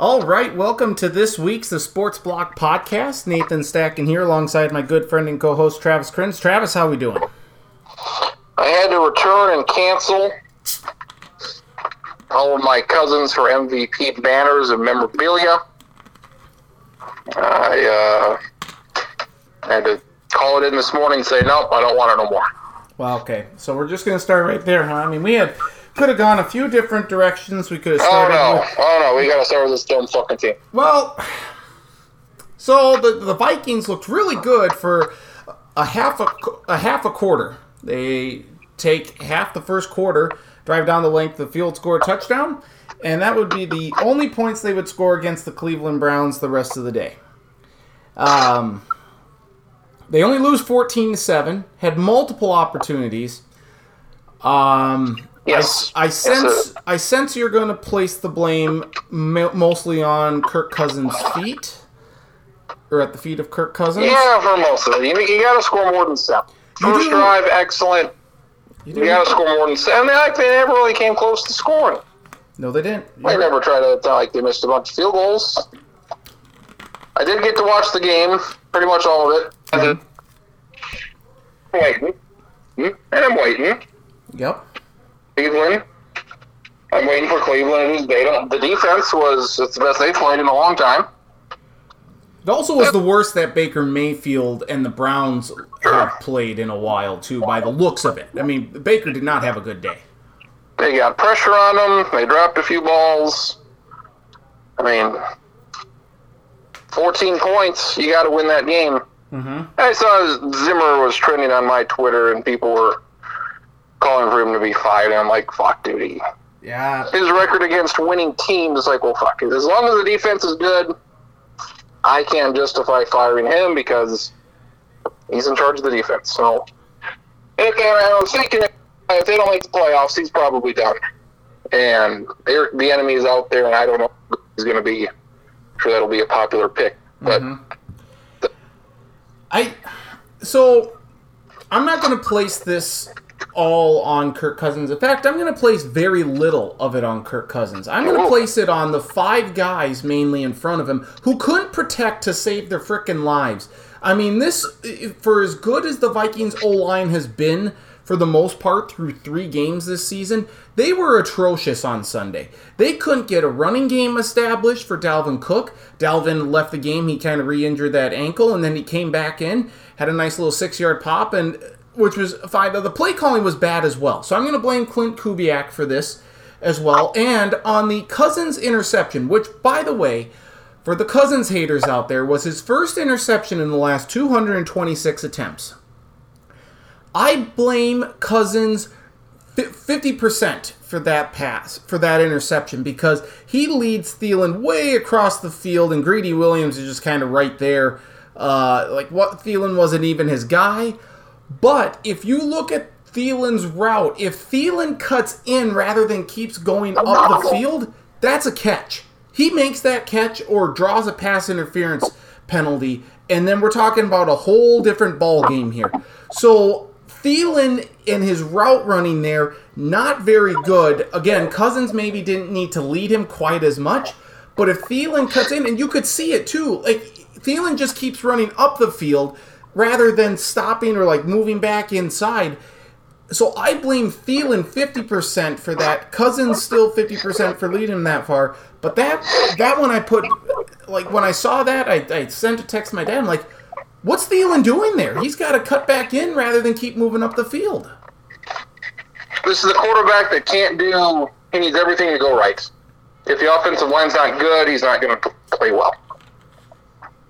All right, welcome to this week's The Sports Block Podcast. Nathan Stacken here alongside my good friend and co-host Travis Crins. Travis, how are we doing? I had to return and cancel all of my cousins for MVP banners and memorabilia. I uh, had to call it in this morning and say, nope, I don't want it no more. Well, okay. So we're just going to start right there, huh? I mean, we had could have gone a few different directions. We could have Oh no, with oh no, we gotta start with this dumb fucking team. Well, so the the Vikings looked really good for a half a, a half a quarter. They take half the first quarter, drive down the length of the field, score a touchdown, and that would be the only points they would score against the Cleveland Browns the rest of the day. Um, they only lose fourteen to seven. Had multiple opportunities. Um, Yes. I, I sense. I sense you're going to place the blame mostly on Kirk Cousins' feet, or at the feet of Kirk Cousins. Yeah, for most of it. You, you gotta score more than seven. First do. drive, excellent. You You gotta score more than seven. They, like, they never really came close to scoring. No, they didn't. They never tried to, it's not like they missed a bunch of field goals. I did get to watch the game, pretty much all of it. And then- waiting. Hmm? And I'm waiting. Yep. Cleveland. I'm waiting for Cleveland. They don't. The defense was it's the best they've played in a long time. It also was the worst that Baker Mayfield and the Browns have played in a while too, by the looks of it. I mean, Baker did not have a good day. They got pressure on them. They dropped a few balls. I mean, 14 points. You got to win that game. Mm-hmm. I saw Zimmer was trending on my Twitter, and people were calling for him to be fired. And I'm like, fuck, dude. He, Yeah. his record against winning teams is like, well, fuck it. As long as the defense is good, I can't justify firing him because he's in charge of the defense. So, and I was thinking if they don't make the playoffs, he's probably done. And they're, the enemy is out there, and I don't know if he's going to be. I'm sure that'll be a popular pick, but mm-hmm. I so I'm not going to place this all on Kirk Cousins. In fact, I'm going to place very little of it on Kirk Cousins. I'm going to place it on the five guys mainly in front of him who couldn't protect to save their frickin' lives. I mean, this for as good as the Vikings O line has been for the most part through three games this season, they were atrocious on Sunday. They couldn't get a running game established for Dalvin Cook. Dalvin left the game; he kind of re-injured that ankle, and then he came back in, had a nice little six-yard pop, and which was fine. The play calling was bad as well. So I'm going to blame Klint Kubiak for this as well, and on the Cousins interception, which, by the way, for the Cousins haters out there, was his first interception in the last 226 attempts. I blame Cousins 50% for that pass, for that interception, because he leads Thielen way across the field, and Greedy Williams is just kind of right there. Uh, like, what Thielen wasn't even his guy. But if you look at Thielen's route, if Thielen cuts in rather than keeps going up the field, that's a catch. He makes that catch or draws a pass interference penalty, and then we're talking about a whole different ball game here. So Thielen and his route running there, not very good. Again, Cousins maybe didn't need to lead him quite as much, but if Thielen cuts in, and you could see it too, like Thielen just keeps running up the field rather than stopping or like moving back inside. So I blame Thielen 50% for that. Cousins still 50% for leading him that far. But that that one I put like when I saw that I, I sent a text to my dad. I'm like, what's Thielen doing there? He's got to cut back in rather than keep moving up the field. this is a quarterback that can't do. He needs everything to go right. If the offensive line's not good, he's not going to play well.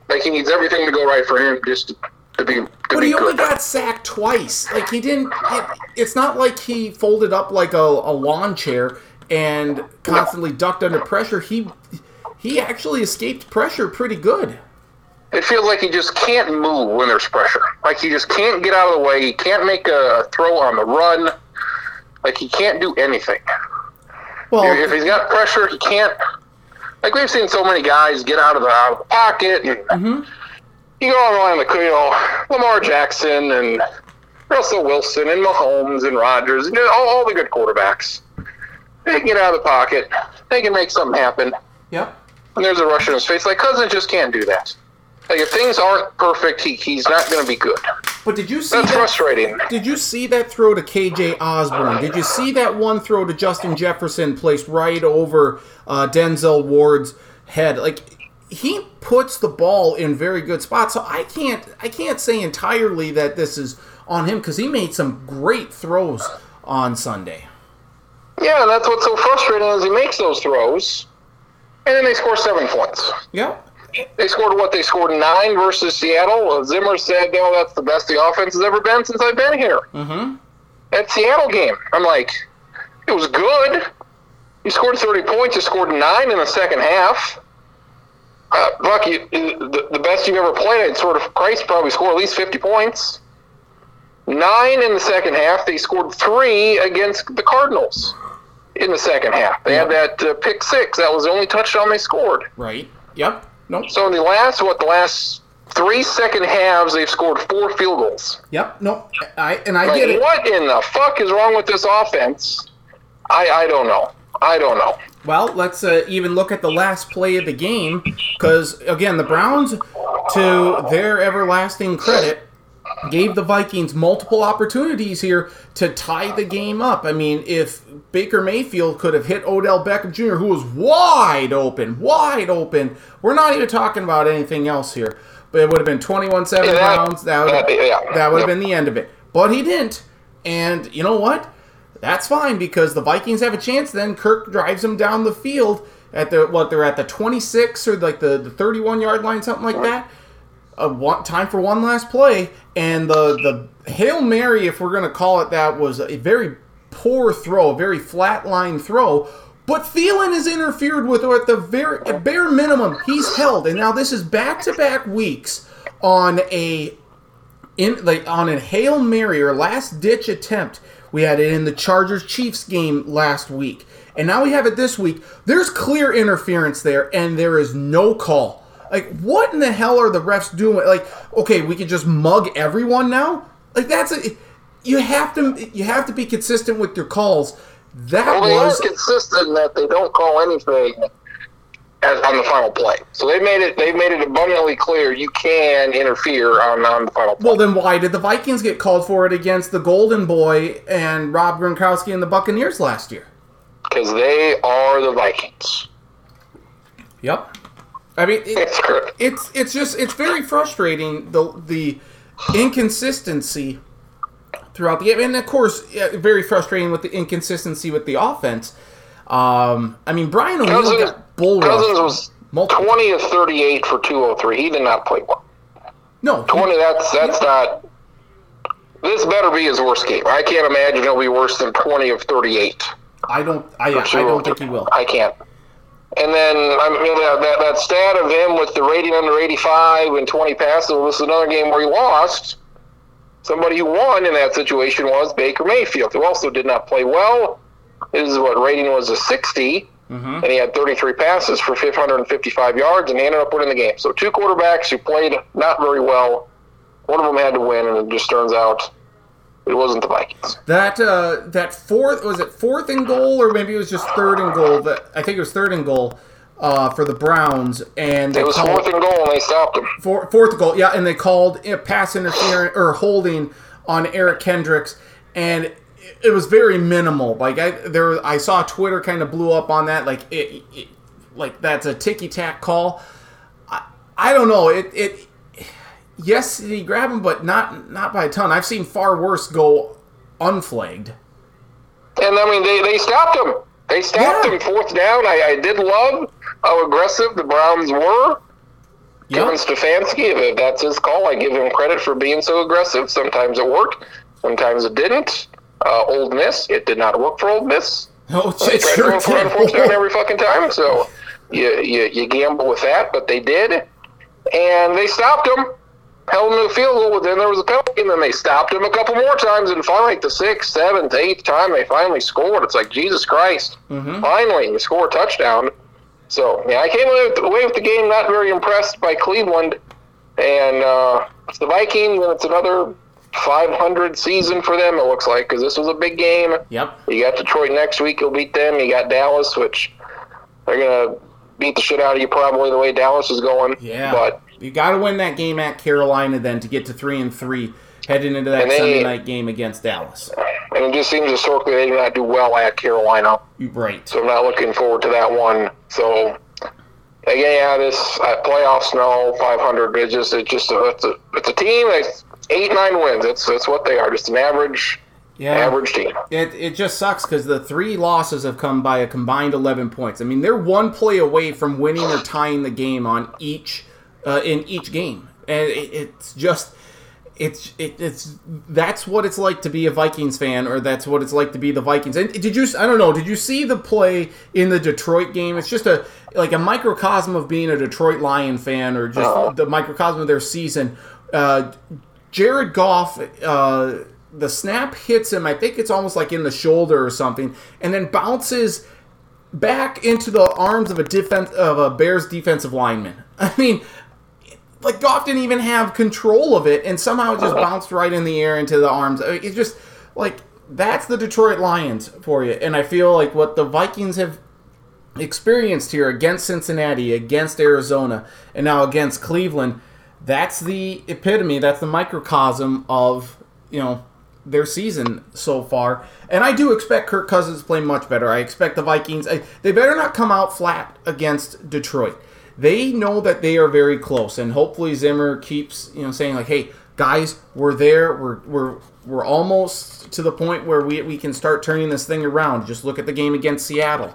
Like he needs everything to go right for him just to, to be. To But he only good. got sacked twice. Like he didn't. It, it's not like he folded up like a, a lawn chair and constantly ducked under pressure. He he actually escaped pressure pretty good. It feels like he just can't move when there's pressure. Like he just can't get out of the way. He can't make a throw on the run. Like he can't do anything. Well, If he's got pressure, he can't. Like we've seen so many guys get out of the out of the pocket. And Mm-hmm. You go on the you know Lamar Jackson and Russell Wilson and Mahomes and Rodgers and all, all the good quarterbacks. They can get out of the pocket. They can make something happen. yep. and there's a rush in his face. Like Cousins just can't do that. Like if things aren't perfect, he, he's not going to be good. But did you see That's that? frustrating. Did you see that throw to KJ Osborn? Did you see that one throw to Justin Jefferson placed right over uh, Denzel Ward's head? Like he puts the ball in very good spots. So I can't I can't say entirely that this is on him because he made some great throws on Sunday. Yeah, that's what's so frustrating is he makes those throws, and then they score seven points. Yep. They scored what? They scored nine versus Seattle. Zimmer said, "No, that's the best the offense has ever been since I've been here." Mm-hmm. That Seattle game, I'm like, it was good. You scored 30 points. You scored nine in the second half. Uh, fuck you, the, the best you've ever played. Sort of Christ probably scored at least 50 points. Nine in the second half. They scored three against the Cardinals in the second half. They had that uh, pick six. That was the only touchdown they scored. Right. Yep. Nope. So in the last what the last three second halves, they've scored four field goals. Yep. Nope. I and I Like get it. what in the fuck is wrong with this offense? I I don't know. I don't know. Well, let's uh, even look at the last play of the game because again, the Browns, to their everlasting credit, gave the Vikings multiple opportunities here to tie the game up. I mean, if Baker Mayfield could have hit Odell Beckham Jr., who was wide open, wide open, we're not even talking about anything else here. But it would have been 21 7 Yeah, that- Browns. That would, yeah, that would have been the end of it. But he didn't. And you know what? That's fine because the Vikings have a chance. Then Kirk drives them down the field at the what they're at the 26 or like the, the 31 yard line, something like that. A one, time for one last play, and the the hail mary, if we're gonna call it that, was a very poor throw, a very flat line throw. But Thielen is interfered with, or at the very at bare minimum, he's held. And now this is back to back weeks on a in like on a hail mary or last ditch attempt. We had it in the Chargers Chiefs game last week, and now we have it this week. There's clear interference there, and there is no call. Like, what in the hell are the refs doing? Like, okay, we could just mug everyone now. Like, that's a you have to you have to be consistent with your calls. That Well, they was are consistent that they don't call anything as on the final play. So they made it. They made it abundantly clear you can interfere on, on the final play. well. Then why did the Vikings get called for it against the Golden Boy and Rob Gronkowski and the Buccaneers last year? Because they are the Vikings. Yep. I mean, it, it's it's just it's very frustrating the the inconsistency throughout the game, and of course, very frustrating with the inconsistency with the offense. Um, I mean, Brian O'Neill got bull Cousins was multiple. 20 of 38 for 203. He did not play well. No, he- 20, that's that's not. This better be his worst game. I can't imagine it'll be worse than 20 of 38. I don't. I, I don't think he will. I can't. And then I mean that, that, that stat of him with the rating under 85 and 20 passes. Well, this is another game where he lost. Somebody who won in that situation was Baker Mayfield, who also did not play well. His what rating was a 60, Mhm. and he had 33 passes for 555 yards, and he ended up winning the game. So two quarterbacks who played not very well. One of them had to win, and it just turns out it wasn't the Vikings. That uh, that fourth was it fourth and goal or maybe it was just third and goal. That I think it was third and goal uh, for the Browns, and they It was called- fourth and goal, and they stopped him. Four, fourth goal, yeah, and they called a pass interference or holding on Eric Kendricks, and it, was very minimal. Like I there, I saw Twitter kind of blew up on that. Like it, it like that's a ticky tack call. I, I don't know. It it yes, he grabbed him, but not not by a ton. I've seen far worse go unflagged. And I mean, they, they stopped him. They stopped Yeah. him fourth down. I, I did love how aggressive the Browns were. Kevin Yep. Stefanski, if that's his call, I give him credit for being so aggressive. Sometimes it worked, sometimes it didn't. Uh, Ole Miss, it did not work for Ole Miss. Oh, it tried to sure for it on fourth down every fucking time. So you, you you gamble with that, but they did, and they stopped him. Held him to the field goal, but then there was a penalty, and then they stopped him a couple more times, and finally, like the sixth, seventh, eighth time, they finally scored. It's like Jesus Christ! Mhm. Finally, you score a touchdown. So yeah, I came away with, away with the game not very impressed by Cleveland, and uh, it's the Vikings, and it's another 500 season for them. It looks like because this was a big game. Yep. You got Detroit next week. You'll beat them. You got Dallas, which they're gonna beat the shit out of you probably the way Dallas is going. Yeah, but you got to win that game at Carolina then to get to three and three heading into that they- Sunday night game against Dallas. and it just seems historically they do not do well at Carolina. Right. So I'm not looking forward to that one. So again, yeah, this uh, playoffs, no 500. It's just it's just a, it's a it's a team that's eight nine wins. That's that's what they are. Just an average Yeah. average team. It, it just sucks because the three losses have come by a combined 11 points. I mean, they're one play away from winning or tying the game on each uh, in each game, and it, it's just it's it, it's that's what it's like to be a Vikings fan, or that's what it's like to be the Vikings. And did you? I don't know. Did you see the play in the Detroit game? It's just a like a microcosm of being a Detroit Lion fan, or just the microcosm of their season. Uh, Jared Goff, uh, the snap hits him. I think it's almost like in the shoulder or something, and then bounces back into the arms of a defense of a Bears defensive lineman. I mean, like Goff didn't even have control of it, and somehow it just bounced right in the air into the arms. I mean, It's just like that's the Detroit Lions for you, and I feel like what the Vikings have experienced here against Cincinnati, against Arizona, and now against Cleveland, that's the epitome, that's the microcosm of, you know, their season so far. And I do expect Kirk Cousins to play much better. I expect the Vikings, I, they better not come out flat against Detroit. They know that they are very close, and hopefully Zimmer keeps, you know, saying like, "Hey, guys, we're there. We're we're we're almost to the point where we we can start turning this thing around. Just look at the game against Seattle.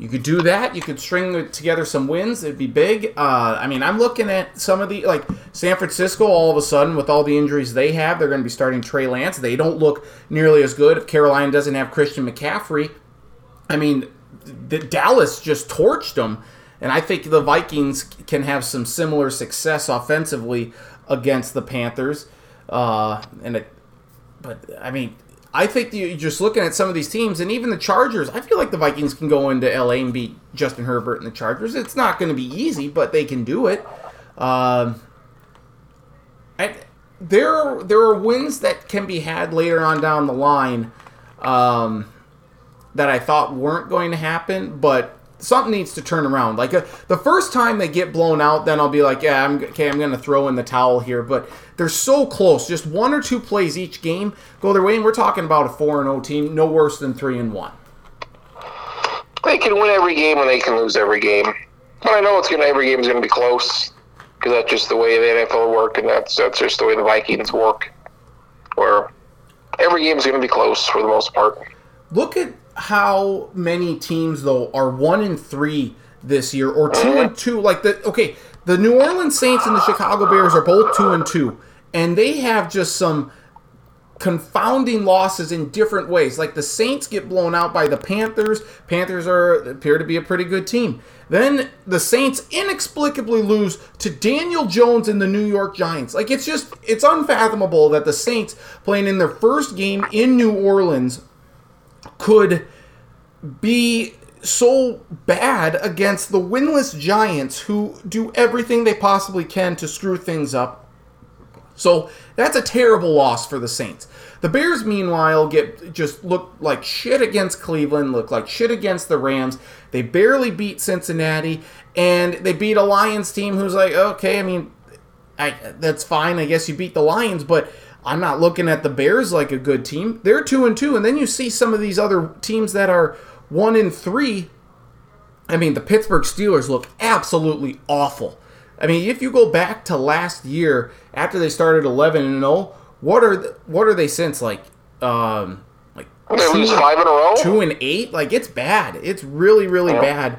You could do that. You could string together some wins. It'd be big. Uh, I mean, I'm looking at some of the like San Francisco. All of a sudden, with all the injuries they have, they're going to be starting Trey Lance. They don't look nearly as good. If Carolina doesn't have Christian McCaffrey, I mean, the, Dallas just torched them, and I think the Vikings can have some similar success offensively against the Panthers. Uh, and it, but I mean, I think you just looking at some of these teams, and even the Chargers. I feel like the Vikings can go into LA and beat Justin Herbert and the Chargers. It's not going to be easy, but they can do it. Um, there, are, there are wins that can be had later on down the line um, that I thought weren't going to happen, but something needs to turn around. Like uh, the first time they get blown out, then I'll be like, yeah, I'm okay. I'm going to throw in the towel here. But they're so close. Just one or two plays each game go their way, and we're talking about a four and zero team, no worse than three and one. They can win every game and they can lose every game. But I know it's gonna every game is gonna be close because that's just the way the NFL work, and that's that's just the way the Vikings work, where every game is gonna be close for the most part. Look at how many teams though are one and three this year, or two and two. Like the okay, the New Orleans Saints and the Chicago Bears are both two and two, and they have just some confounding losses in different ways. Like the Saints get blown out by the Panthers. Panthers are appear to be a pretty good team. Then the Saints inexplicably lose to Daniel Jones and the New York Giants. Like it's just it's unfathomable that the Saints playing in their first game in New Orleans could be so bad against the winless Giants who do everything they possibly can to screw things up. So that's a terrible loss for the Saints. The Bears, meanwhile, get just look like shit against Cleveland, look like shit against the Rams. They barely beat Cincinnati, and they beat a Lions team who's like, okay, I mean, I, that's fine. I guess you beat the Lions, but I'm not looking at the Bears like a good team. They're two and two, and then you see some of these other teams that are one and three. I mean, the Pittsburgh Steelers look absolutely awful. I mean, if you go back to last year after they started 11 and 0, what are the, what are they since like um like They two lose five in a row. two and eight. Like it's bad. It's really really bad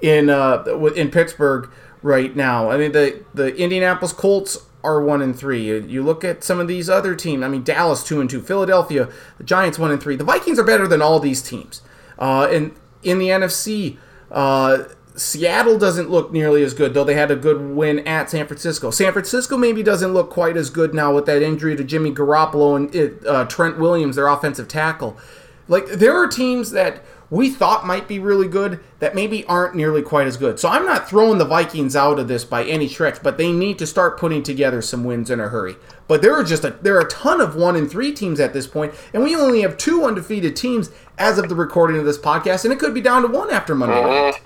in uh in Pittsburgh right now. I mean the the Indianapolis Colts are one and three. You, look at some of these other teams. I mean Dallas two and two, Philadelphia, the Giants one and three. The Vikings are better than all these teams. Uh, and in the NFC, uh, Seattle doesn't look nearly as good, though they had a good win at San Francisco. San Francisco maybe doesn't look quite as good now with that injury to Jimmy Garoppolo and uh, Trent Williams, their offensive tackle. Like, there are teams that we thought might be really good that maybe aren't nearly quite as good. So I'm not throwing the Vikings out of this by any stretch, but they need to start putting together some wins in a hurry. But there are just a there are a ton of one and three teams at this point, and we only have two undefeated teams as of the recording of this podcast, and it could be down to one after Monday. Mhm.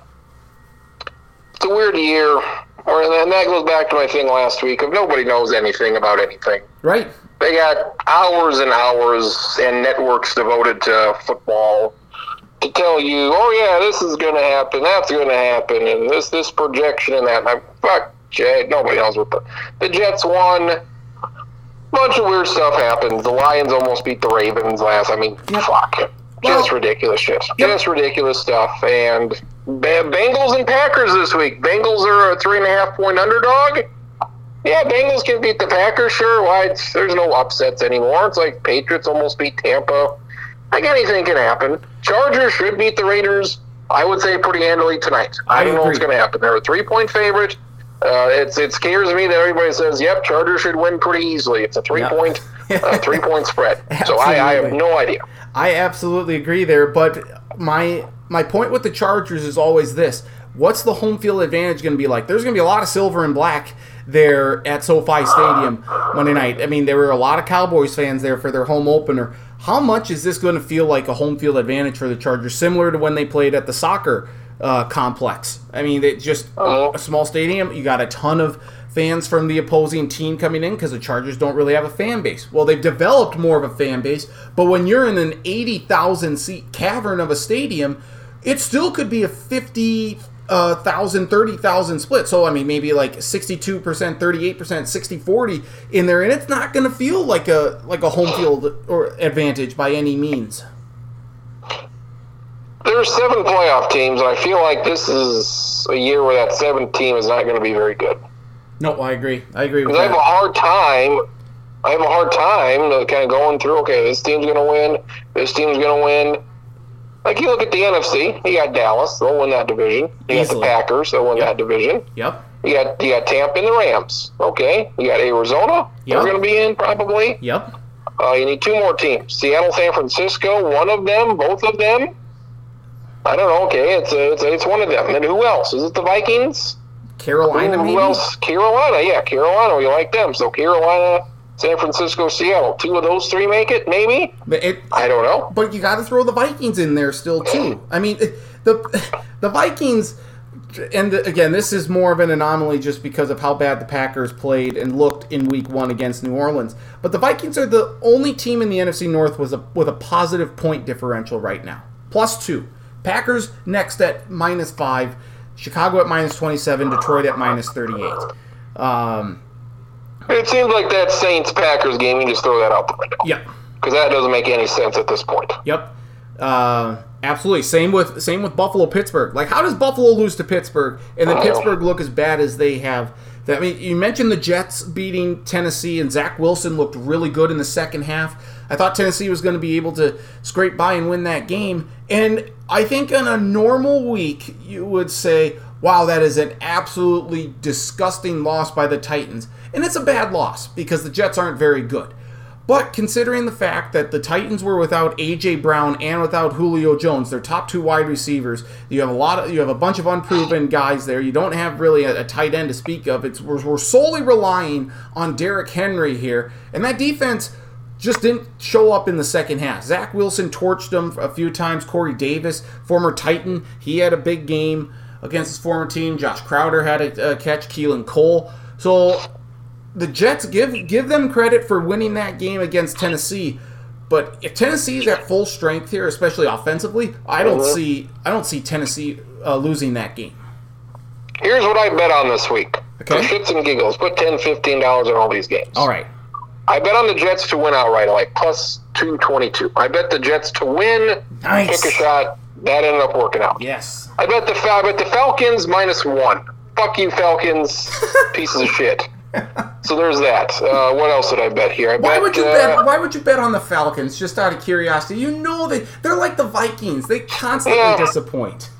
it's a weird year. Or and that goes back to my thing last week of nobody knows anything about anything. Right. They got hours and hours and networks devoted to football to tell you, oh yeah, this is going to happen, that's going to happen, and this this projection and that. And I'm fuck, Jay, nobody knows what the the Jets won. Bunch of weird stuff happens. The Lions almost beat the Ravens last. I mean, Yep. fuck, Well- just ridiculous shit. Yep. Just ridiculous stuff. And Bengals and Packers this week. Bengals are a three and a half point underdog. Yeah, Bengals can beat the Packers, sure. Why? It's, there's no upsets anymore. It's like Patriots almost beat Tampa. Like anything can happen. Chargers should beat the Raiders. I would say pretty handily tonight. I, I don't know what's going to happen. They're a three point favorite. Uh, it's it scares me that everybody says, "Yep, Chargers should win pretty easily." It's a three Yeah. point uh, three point spread. So I, I have no idea. I absolutely agree there, but my my point with the Chargers is always this: What's the home field advantage going to be like? There's going to be a lot of silver and black there at SoFi Stadium Monday night. I mean, there were a lot of Cowboys fans there for their home opener. How much is this going to feel like a home field advantage for the Chargers, similar to when they played at the soccer uh, complex? I mean, it just Uh-huh. a small stadium. You got a ton of fans from the opposing team coming in because the Chargers don't really have a fan base. Well, they've developed more of a fan base, but when you're in an 80,000 seat cavern of a stadium, it still could be a 50 uh, thousand, 30,000 split. So, I mean, maybe like 62%, 38%, 60 40 in there. And it's not going to feel like a like a home field or advantage by any means. There's seven playoff teams, and I feel like this is a year where that seventh team is not going to be very good. No, I agree. I agree with Because I have a hard time. I have a hard time kind of going through. Okay, this team's going to win. This team's going to win. Like you look at the NFC, you got Dallas. They'll win that division. You got the Packers. They'll win that division. Yep. You got you got Tampa and the Rams. Okay, you got Arizona. Yep. They're going to be in probably. Yep. Uh, you need two more teams: Seattle, San Francisco. One of them, both of them. I don't know. Okay, it's a, it's a, it's one of them. And who else? Is it the Vikings? Carolina, Who maybe? else? Carolina, yeah, Carolina. We like them. So Carolina, San Francisco, Seattle. Two of those three make it, maybe. It, I don't know. but you got to throw the Vikings in there still too. I mean, the the Vikings, and the, again, this is more of an anomaly just because of how bad the Packers played and looked in Week One against New Orleans. But the Vikings are the only team in the NFC North was a, with a positive point differential right now, plus two. Packers next at minus five, Chicago at minus twenty seven, Detroit at minus thirty eight. Um, It seems like that Saints Packers game. You just throw that out the window yep. because that doesn't make any sense at this point. Yep. Uh, absolutely. Same with same with Buffalo Pittsburgh. Like how does Buffalo lose to Pittsburgh and then Oh. Pittsburgh look as bad as they have? That, I mean, you mentioned the Jets beating Tennessee and Zach Wilson looked really good in the second half. I thought Tennessee was going to be able to scrape by and win that game. And I think on a normal week, you would say, wow, that is an absolutely disgusting loss by the Titans. And it's a bad loss because the Jets aren't very good. But considering the fact that the Titans were without AJ Brown and without Julio Jones, their top two wide receivers, you have a lot of you have a bunch of unproven guys there. You don't have really a, a tight end to speak of. It's we're, we're solely relying on Derrick Henry here, and that defense just didn't show up in the second half. Zach Wilson torched them a few times. Corey Davis, former Titan, he had a big game against his former team. Josh Crowder had a, a catch. Keelan Cole. So the Jets give give them credit for winning that game against Tennessee, but if Tennessee is at full strength here, especially offensively, I don't Mhm. see I don't see Tennessee uh, losing that game. Here's what I bet on this week. Okay. For shits and giggles, put 10 $15 on all these games. All right, I bet on the Jets to win outright, like plus 222. I bet the Jets to win, nice. took a shot. That ended up working out. Yes. I bet the Fal- I bet the Falcons minus one. Fuck you, Falcons, pieces of shit. So there's that. Uh, what else did I bet here? I Why bet, would you uh, bet? Why would you bet on the Falcons? Just out of curiosity, you know they they're like the Vikings. They constantly Yeah. disappoint.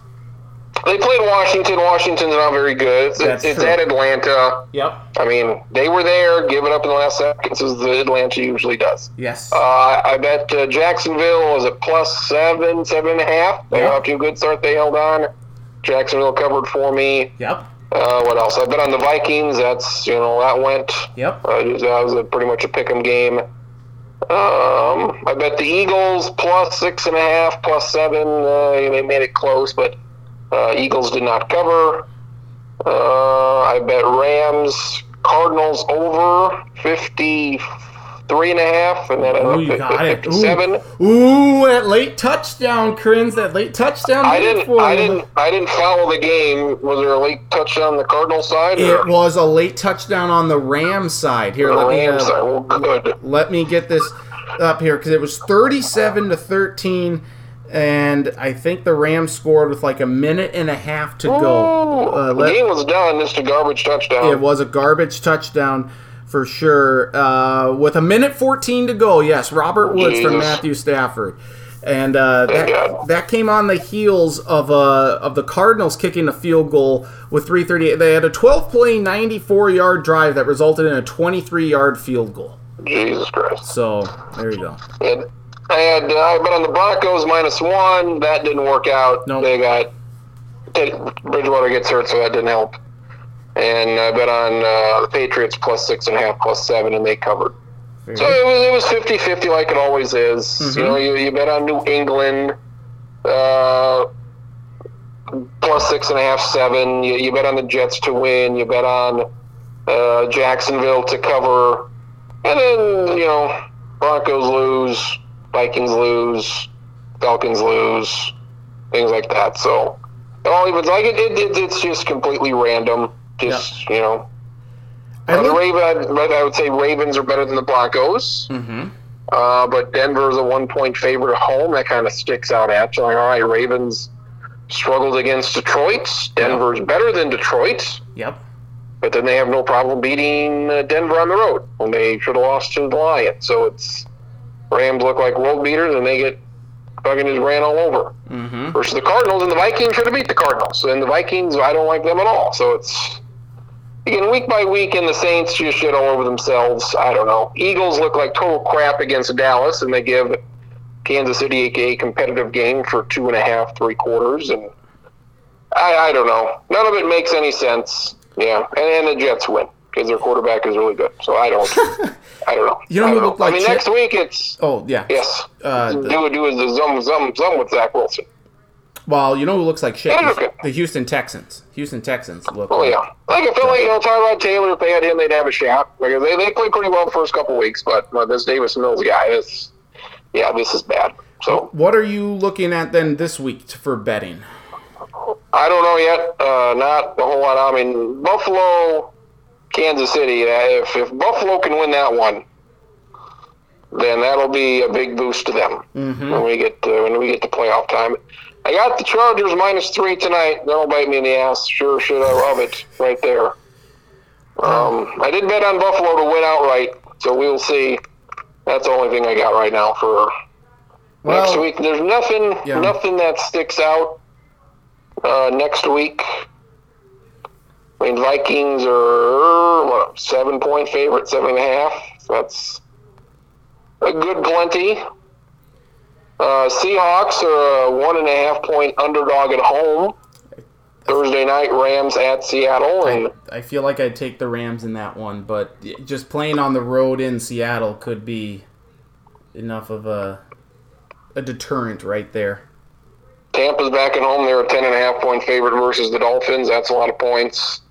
They played Washington. Washington's not very good. It's, That's it's true. at Atlanta. Yep. I mean, they were there, give it up in the last seconds, as the Atlanta usually does. Yes. Uh, I bet uh, Jacksonville was at plus seven, seven and a half. They Yeah. got off to a good start. They held on. Jacksonville covered for me. yep. Uh, what else? I bet on the Vikings. That's you know that went. Yep. Uh, that was a, pretty much a pick'em game. Um, I bet the Eagles plus six and a half, plus seven. Uh, they made it close, but uh, Eagles did not cover. I bet Rams Cardinals over 53 and a half, and then Ooh, a you got it. 57. Ooh. Ooh, that late touchdown, Crins. That late touchdown. I didn't. for I didn't. I didn't follow the game. Was there a late touchdown on the Cardinal side? It or was a late touchdown on the Rams side. Here, the let me uh? Well, good. let me get this up here because it was 37 to 13 and i think the rams scored with like a minute and a half to go uh, the game was done. Just a garbage touchdown. it was a garbage touchdown for sure uh, with a minute 14 to go yes robert woods from matthew stafford and uh, that, that came on the heels of uh, of the Cardinals kicking a field goal with 3:38. They had a 12 play, 94 yard drive that resulted in a 23 yard field goal. Jesus Christ. So there you go. And I had uh, I bet on the Broncos minus one. That didn't work out. Nope. They got Bridgewater gets hurt, so that didn't help. And I bet on uh, the Patriots plus six and a half, plus seven, and they covered. So it was it was 50-50 like it always is. Mhm. You know, you, you bet on New England uh, plus six and a half, seven. You, you bet on the Jets to win. You bet on uh, Jacksonville to cover, and then you know Broncos lose, Vikings lose, Falcons lose, things like that. So it all evens. Like it, it, it it's just completely random. Just you know. I Uh, the Raven, I would say Ravens are better than the Broncos. Mhm. Uh, but Denver is a one point favorite at home. That kind of sticks out at you. Like, all right, Ravens struggled against Detroit. Denver's better than Detroit, Yep. but then they have no problem beating uh, Denver on the road when they should have lost to the Lions. So it's Rams look like world beaters and they get fucking just ran all over. Mm-hmm. Versus the Cardinals, and the Vikings should have beat the Cardinals. And the Vikings, I don't like them at all. So it's again week by week, and the Saints just shit all over themselves. I don't know. Eagles look like total crap against Dallas, and they give Kansas City a, competitive game for two and a half, three quarters, and I, I don't know. None of it makes any sense. Yeah, and, and the Jets win because their quarterback is really good. So I don't. I don't know. You know I don't looked like I mean, shit? next week it's Oh yeah. yes. Uh, the- do do is the zum zum zum with Zach Wilson. Well, you know who looks like shit? The Houston Texans. Houston Texans look. Oh yeah, like I feel like you know Tyrod Taylor. If they had him, they'd have a shot. Like they they played pretty well the first couple weeks, but uh, this Davis Mills guy is, yeah, this is bad. So What are you looking at then this week for betting? I don't know yet. Uh, not a whole lot. I mean, Buffalo, Kansas City. uh, If if Buffalo can win that one, then that'll be a big boost to them Mm-hmm. when we get to, when we get to playoff time. I got the Chargers minus three tonight. That'll bite me in the ass. Sure, should I love it right there. Um, I did bet on Buffalo to win outright, so we'll see. That's the only thing I got right now for next week. There's nothing, Yeah. nothing that sticks out uh, next week. I mean, Vikings are what seven point favorite, seven and a half. That's a good plenty. Uh, Seahawks are a one and a half point underdog at home. Thursday night, Rams at Seattle, and I, I feel like I'd take the Rams in that one, but just playing on the road in Seattle could be enough of a a deterrent right there. Tampa's back at home. They're a ten and a half point favorite versus the Dolphins. That's a lot of points.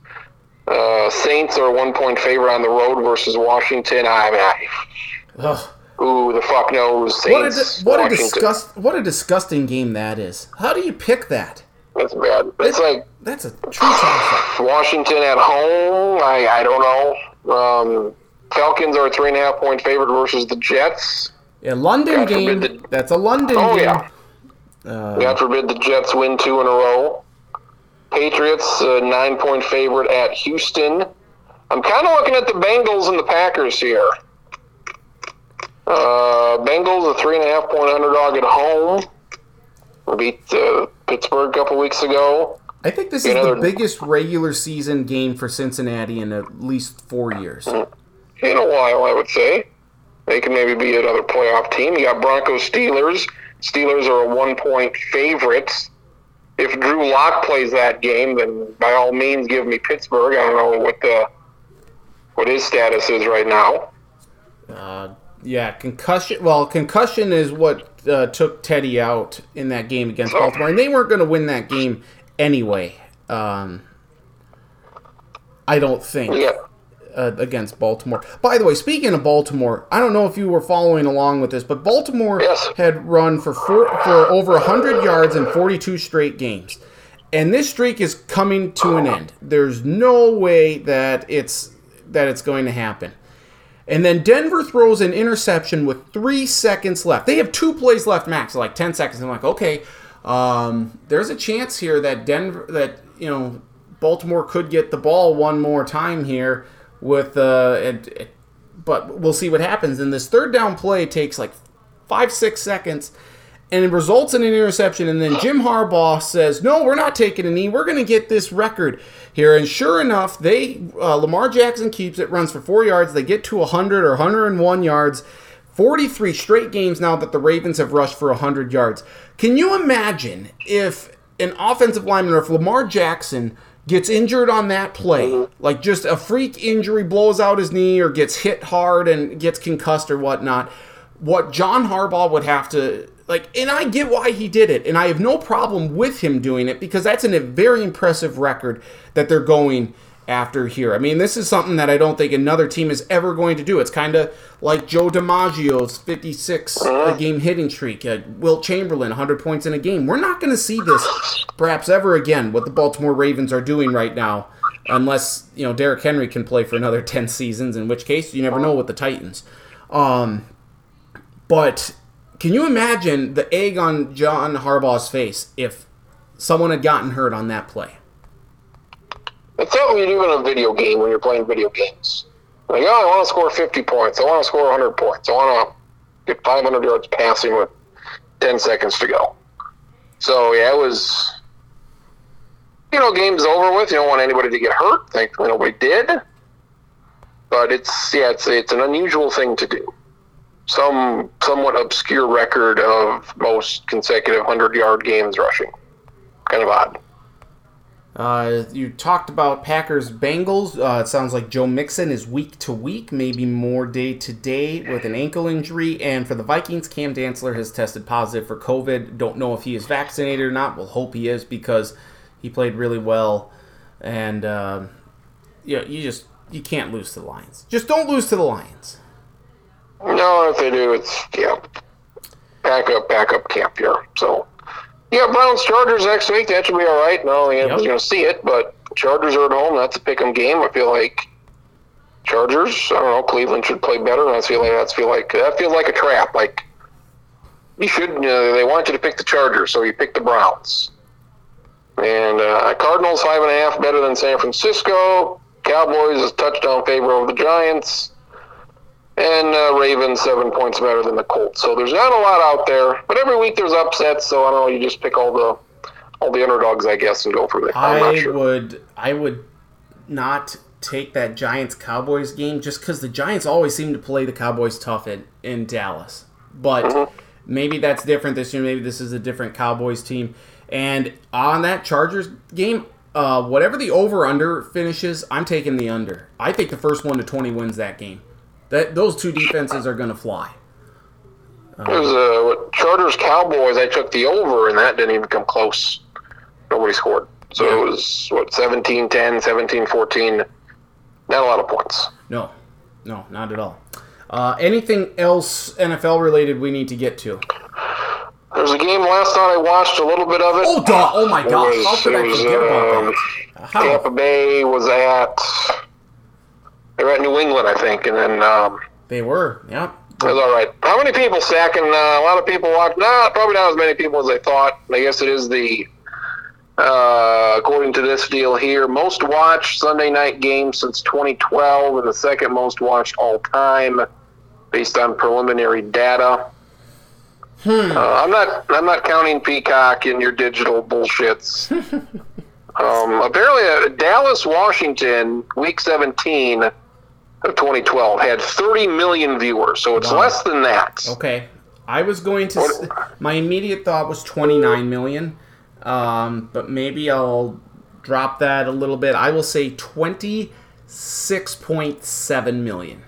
Uh, Saints are a one point favorite on the road versus Washington. I mean, I, Ugh. Who the fuck knows? What a, what a disgust what a disgusting game that is. How do you pick that? That's bad. It's like That's a true Washington at home. I, I don't know. Um, Falcons are a three and a half point favorite versus the Jets. Yeah, London God game. the- That's a London Oh game. yeah. Uh, God forbid the Jets win two in a row. Patriots a nine point favorite at Houston. I'm kind of looking at the Bengals and the Packers here. Uh, Bengals a three and a half point underdog at home. Beat uh, Pittsburgh a couple weeks ago. I think this is know, the biggest regular season game for Cincinnati in at least four years. in a while, I would say. They can maybe be another playoff team. You got Broncos Steelers. Steelers are a one point favorite. If Drew Lock plays that game, then by all means give me Pittsburgh. I don't know what the what his status is right now. Uh, yeah, concussion. Well, concussion is what uh, took Teddy out in that game against Oh. Baltimore, and they weren't going to win that game anyway. Um, I don't think. Yeah. Uh, against Baltimore. By the way, speaking of Baltimore, I don't know if you were following along with this, but Baltimore Yes. had run for four, for over 100 yards in 42 straight games. And this streak is coming to an end. There's no way that it's that it's going to happen. And then Denver throws an interception with three seconds left. They have two plays left, max, like 10 seconds. I'm like, okay, um, there's a chance here that Denver, that, you know, Baltimore could get the ball one more time here with, uh, it, it- but we'll see what happens. And this third down play takes like five, six seconds and it results in an interception. And then Jim Harbaugh says, "No, we're not taking a knee. We're going to get this record here." And sure enough, they uh, Lamar Jackson keeps it, runs for four yards. They get to 100 or 101 yards. 43 straight games now that the Ravens have rushed for 100 yards. Can you imagine if an offensive lineman or if Lamar Jackson gets injured on that play, like just a freak injury blows out his knee or gets hit hard and gets concussed or whatnot? what John Harbaugh would have to like, and I get why he did it, and I have no problem with him doing it because that's an, a very impressive record that they're going after here. I mean, this is something that I don't think another team is ever going to do. It's kind of like Joe DiMaggio's 56 a game hitting streak, uh, Wilt Chamberlain 100 points in a game. We're not going to see this perhaps ever again. What the Baltimore Ravens are doing right now. Unless you know Derrick Henry can play for another ten seasons, in which case you never know with the Titans. Um, but can you imagine the egg on John Harbaugh's face if someone had gotten hurt on that play? It's something you do in a video game when you're playing video games. Like, oh, I want to score 50 points. I want to score 100 points. I want to get 500 yards passing with 10 seconds to go. So, yeah, it was, you know, game's over with. You don't want anybody to get hurt. Thankfully, nobody did. But it's, yeah, it's, it's an unusual thing to do. Some somewhat obscure record of most consecutive 100 yard games rushing. Kind of odd. Uh, you talked about Packers Bengals. Uh, it sounds like Joe Mixon is week to week, maybe more day to day with an ankle injury. And for the Vikings, Cam Dantzler has tested positive for COVID. Don't know if he is vaccinated or not. We'll hope he is because he played really well. And uh, know, you just you can't lose to the Lions. Just don't lose to the Lions. No, if they do, it's yeah, back up, back up camp here. So, yeah, Browns Chargers next week. That should be all right. No, yeah, Yep. you're gonna see it, but Chargers are at home. That's a pick 'em game. I feel like Chargers. I don't know. Cleveland should play better. I feel like that's feel like that feels like a trap. Like you should. Uh, they want you to pick the Chargers, so you pick the Browns. And uh, Cardinals five and a half better than San Francisco. Cowboys is touchdown favor over the Giants. And uh, Ravens seven points better than the Colts. So there's not a lot out there, but every week there's upsets. So I don't know. You just pick all the all the underdogs, I guess, and go for it. I'm I sure. would I would not take that Giants Cowboys game just because the Giants always seem to play the Cowboys tough in, in Dallas. But Mm-hmm. maybe that's different this year. Maybe this is a different Cowboys team. And on that Chargers game, uh, whatever the over under finishes, I'm taking the under. I think the first one to twenty wins that game. That those two defenses are going to fly. It was uh, what, Chargers Cowboys. I took the over, and that didn't even come close. Nobody scored. So Yeah. it was what 17-10, 17-14. Not a lot of points. No, no, not at all. Uh, anything else NFL related we need to get to? There's a game last night I watched a little bit of it. Oh, duh. Oh, my It gosh. was- How could I forget about um, that? How? Tampa Bay was at they were at New England, I think, and then um, They were. Yep. it was all right. How many people sacking? Uh, a lot of people watched. Nah, probably not as many people as I thought. I guess it is the uh, according to this deal here, most watched Sunday night game since 2012, and the second most watched all time, based on preliminary data. Uh, I'm not. I'm not counting Peacock in your digital bullshits. um, apparently, uh, Dallas, Washington, Week 17 of 2012 had 30 million viewers, so it's Wow. less than that. Okay. I was going to. s- My immediate thought was 29 million, um, but maybe I'll drop that a little bit. I will say 26.7 million.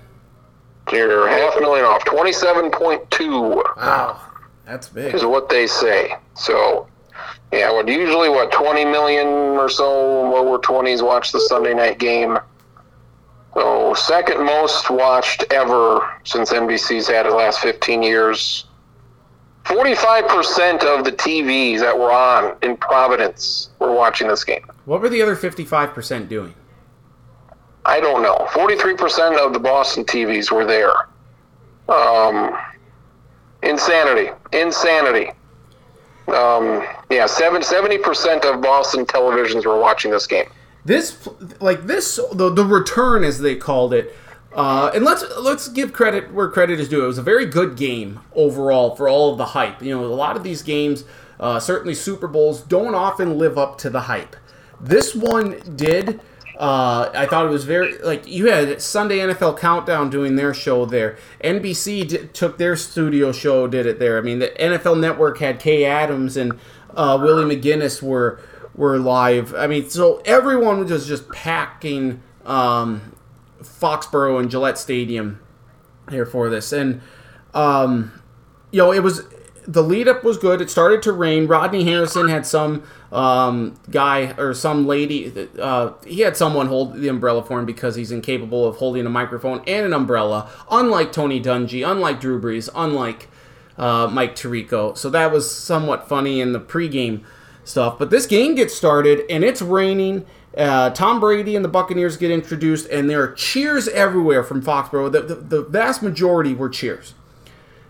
You're half a million off. 27.2 Wow. That's big. is what they say. So, yeah, what usually what 20 million or so lower 20s watch the Sunday night game. So second most watched ever since NBC's had it the last 15 years. 45% of the TVs that were on in Providence were watching this game. What were the other 55% doing? I don't know. 43% of the Boston TVs were there. Um, insanity. Insanity. Um, yeah, seven, 70% of Boston televisions were watching this game. This, like this, the, the return as they called it, uh, and let's let's give credit where credit is due. It was a very good game overall for all of the hype. You know, a lot of these games, uh, certainly Super Bowls, don't often live up to the hype. This one did. Uh, I thought it was very like you had Sunday NFL Countdown doing their show there. NBC d- took their studio show, did it there. I mean, the NFL Network had Kay Adams and uh, Willie McGinest were were live. I mean, so everyone was just packing um, Foxborough and Gillette Stadium here for this, and um, you know it was the lead up was good. It started to rain. Rodney Harrison had some um, guy or some lady. Uh, he had someone hold the umbrella for him because he's incapable of holding a microphone and an umbrella. Unlike Tony Dungy, unlike Drew Brees, unlike uh, Mike Tirico. So that was somewhat funny in the pregame stuff. But this game gets started and it's raining. Uh, Tom Brady and the Buccaneers get introduced, and there are cheers everywhere from Foxborough. The, the, the vast majority were cheers.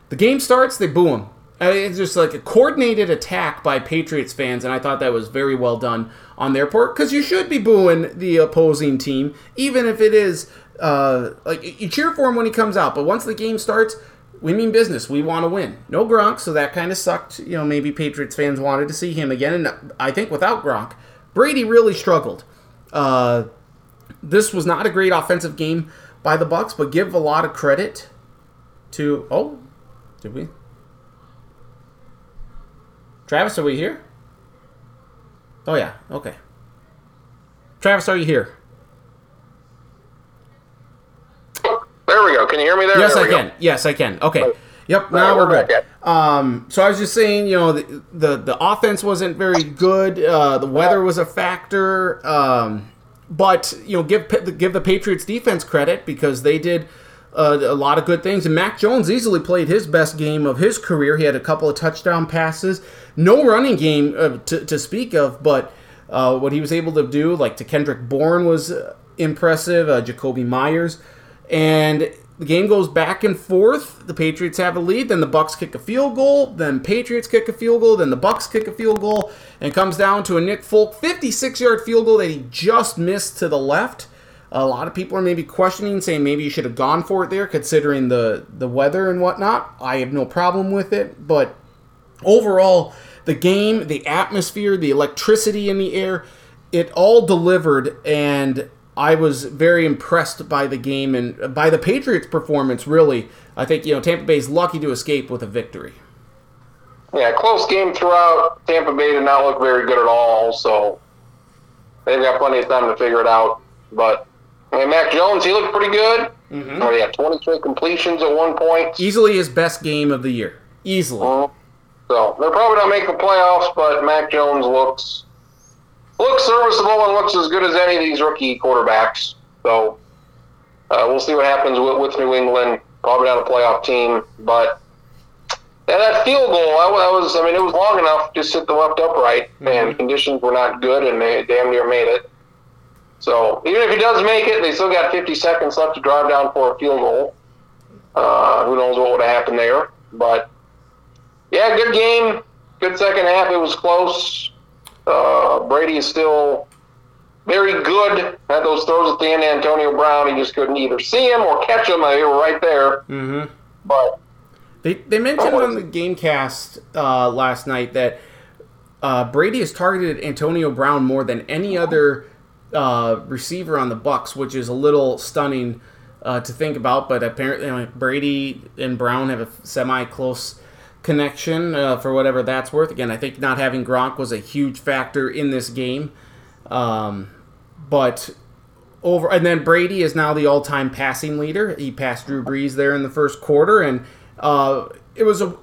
The game starts, they boo him. Uh, It's just like a coordinated attack by Patriots fans, and I thought that was very well done on their part because you should be booing the opposing team, even if it is uh, like you cheer for him when he comes out. But once the game starts, we mean business. We want to win. No Gronk, so that kind of sucked. You know, maybe Patriots fans wanted to see him again, and I think without Gronk, Brady really struggled. Uh, this was not a great offensive game by the Bucs, but give a lot of credit to. Oh, did we? Travis, are we here? Oh yeah. Okay. Travis, are you here? There we go. Can you hear me there? Yes, There I we go. can. Yes, I can. Okay. Right. Yep. Now right, we're we're good. back Um, so I was just saying, you know, the the, the offense wasn't very good. Uh, the weather was a factor. Um, but you know, give give the Patriots defense credit because they did uh, a lot of good things. And Mac Jones easily played his best game of his career. He had a couple of touchdown passes. No running game uh, to, to speak of, but uh, what he was able to do, like to Kendrick Bourne, was uh, impressive. Uh, Jakobi Meyers, and the game goes back and forth. The Patriots have a lead, then the Bucs kick a field goal, then Patriots kick a field goal, then the Bucs kick a field goal, and comes down to a Nick Folk 56-yard field goal that he just missed to the left. A lot of people are maybe questioning, saying maybe you should have gone for it there, considering the the weather and whatnot. I have no problem with it, but overall, the game, the atmosphere, the electricity in the air, it all delivered, and I was very impressed by the game and by the Patriots' performance. Really, I think you know Tampa Bay's lucky to escape with a victory. Yeah, close game throughout. Tampa Bay did not look very good at all, so they've got plenty of time to figure it out. But I mean, Mac Jones, he looked pretty good. Mm-hmm. Oh, had 23 completions at one point. Easily his best game of the year. Easily. Mhm. So they're probably not making the playoffs, but Mac Jones looks looks serviceable and looks as good as any of these rookie quarterbacks. So uh, we'll see what happens with, with New England. Probably not a playoff team, but yeah, that field goal, I, I was, I mean, it was long enough to sit the left upright, and conditions were not good, and they damn near made it. So even if he does make it, they still got 50 seconds left to drive down for a field goal. Uh, who knows what would have happened there? But yeah, good game. Good second half. It was close. Uh, Brady is still very good at those throws at the end. Antonio Brown, he just couldn't either see him or catch him. They were right there. Mm-hmm. But They, they mentioned Oh, on the GameCast uh, last night that uh, Brady has targeted Antonio Brown more than any other uh, receiver on the Bucs, which is a little stunning uh, to think about. But apparently, uh, Brady and Brown have a semi-close connection uh, for whatever that's worth. Again, I think not having Gronk was a huge factor in this game. Um, but over and then Brady is now the all-time passing leader. He passed Drew Brees there in the first quarter, and uh, it was a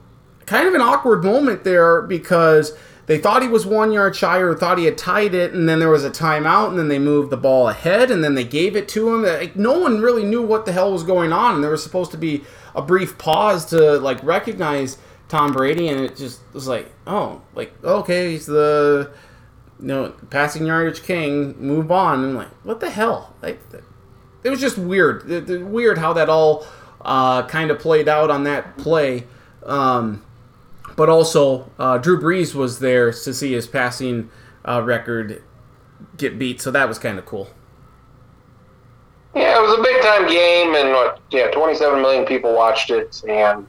kind of an awkward moment there because they thought he was one yard shy or thought he had tied it, and then there was a timeout, and then they moved the ball ahead, and then they gave it to him. Like, no one really knew what the hell was going on, and there was supposed to be a brief pause to like recognize Tom Brady, and it just was like, oh, like okay, he's the you know passing yardage king. Move on. I'm like, what the hell? Like, it was just weird. The, the weird how that all uh, kind of played out on that play. Um, but also, uh, Drew Brees was there to see his passing uh, record get beat, so that was kind of cool. Yeah, it was a big time game, and what? Yeah, 27 million people watched it, and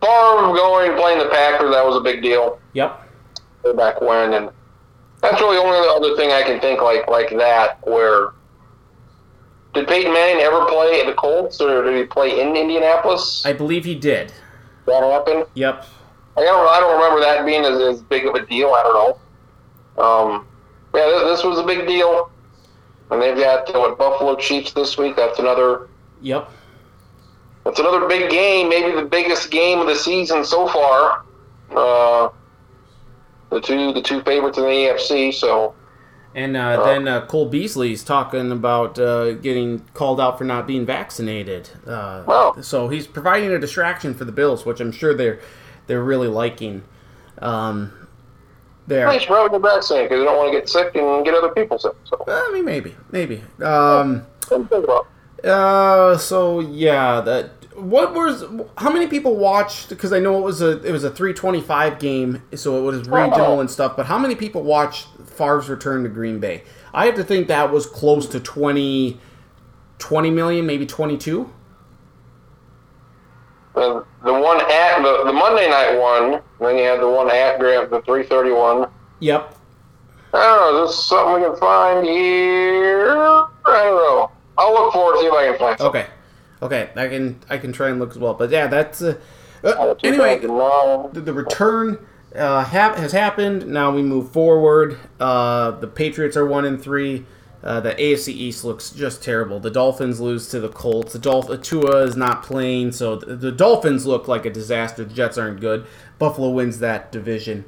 Favre going playing the Packers that was a big deal. Yep. Back when, and that's really only the only other thing I can think like like that. Where did Peyton Manning ever play at the Colts, or did he play in Indianapolis? I believe he did. That happened. Yep. I don't. I don't remember that being as, as big of a deal. I don't know. Um, yeah, this, this was a big deal, and they've got what Buffalo Chiefs this week. That's another. Yep. That's another big game. Maybe the biggest game of the season so far. Uh, the two the two favorites in the AFC. So. And uh, then uh, Cole Beasley's talking about uh, getting called out for not being vaccinated. Uh, Wow. So he's providing a distraction for the Bills, which I'm sure they're they're really liking. Um, there. Nice road to vaccine because they don't want to get sick and get other people sick. So. I mean, maybe, maybe. Um, something to think about. Uh, so yeah, that what was how many people watched? Because I know it was a it was a three twenty five game, so it was regional oh. and stuff. But how many people watched Favre's return to Green Bay? I have to think that was close to 20, 20 million, maybe twenty two. The, the one at the, the Monday night one, then you had the one at Grant, the 331. Yep. I don't know. Is this something we can find here? I don't know. I'll look for it, see if I can find something. Okay. Okay. I can I can try and look as well. But yeah, that's uh, uh, anyway. the, the return uh, hap- has happened. Now we move forward. Uh, the Patriots are one and three. Uh, the AFC East looks just terrible. The Dolphins lose to the Colts. The Dolph- Tua is not playing, so the, the Dolphins look like a disaster. The Jets aren't good. Buffalo wins that division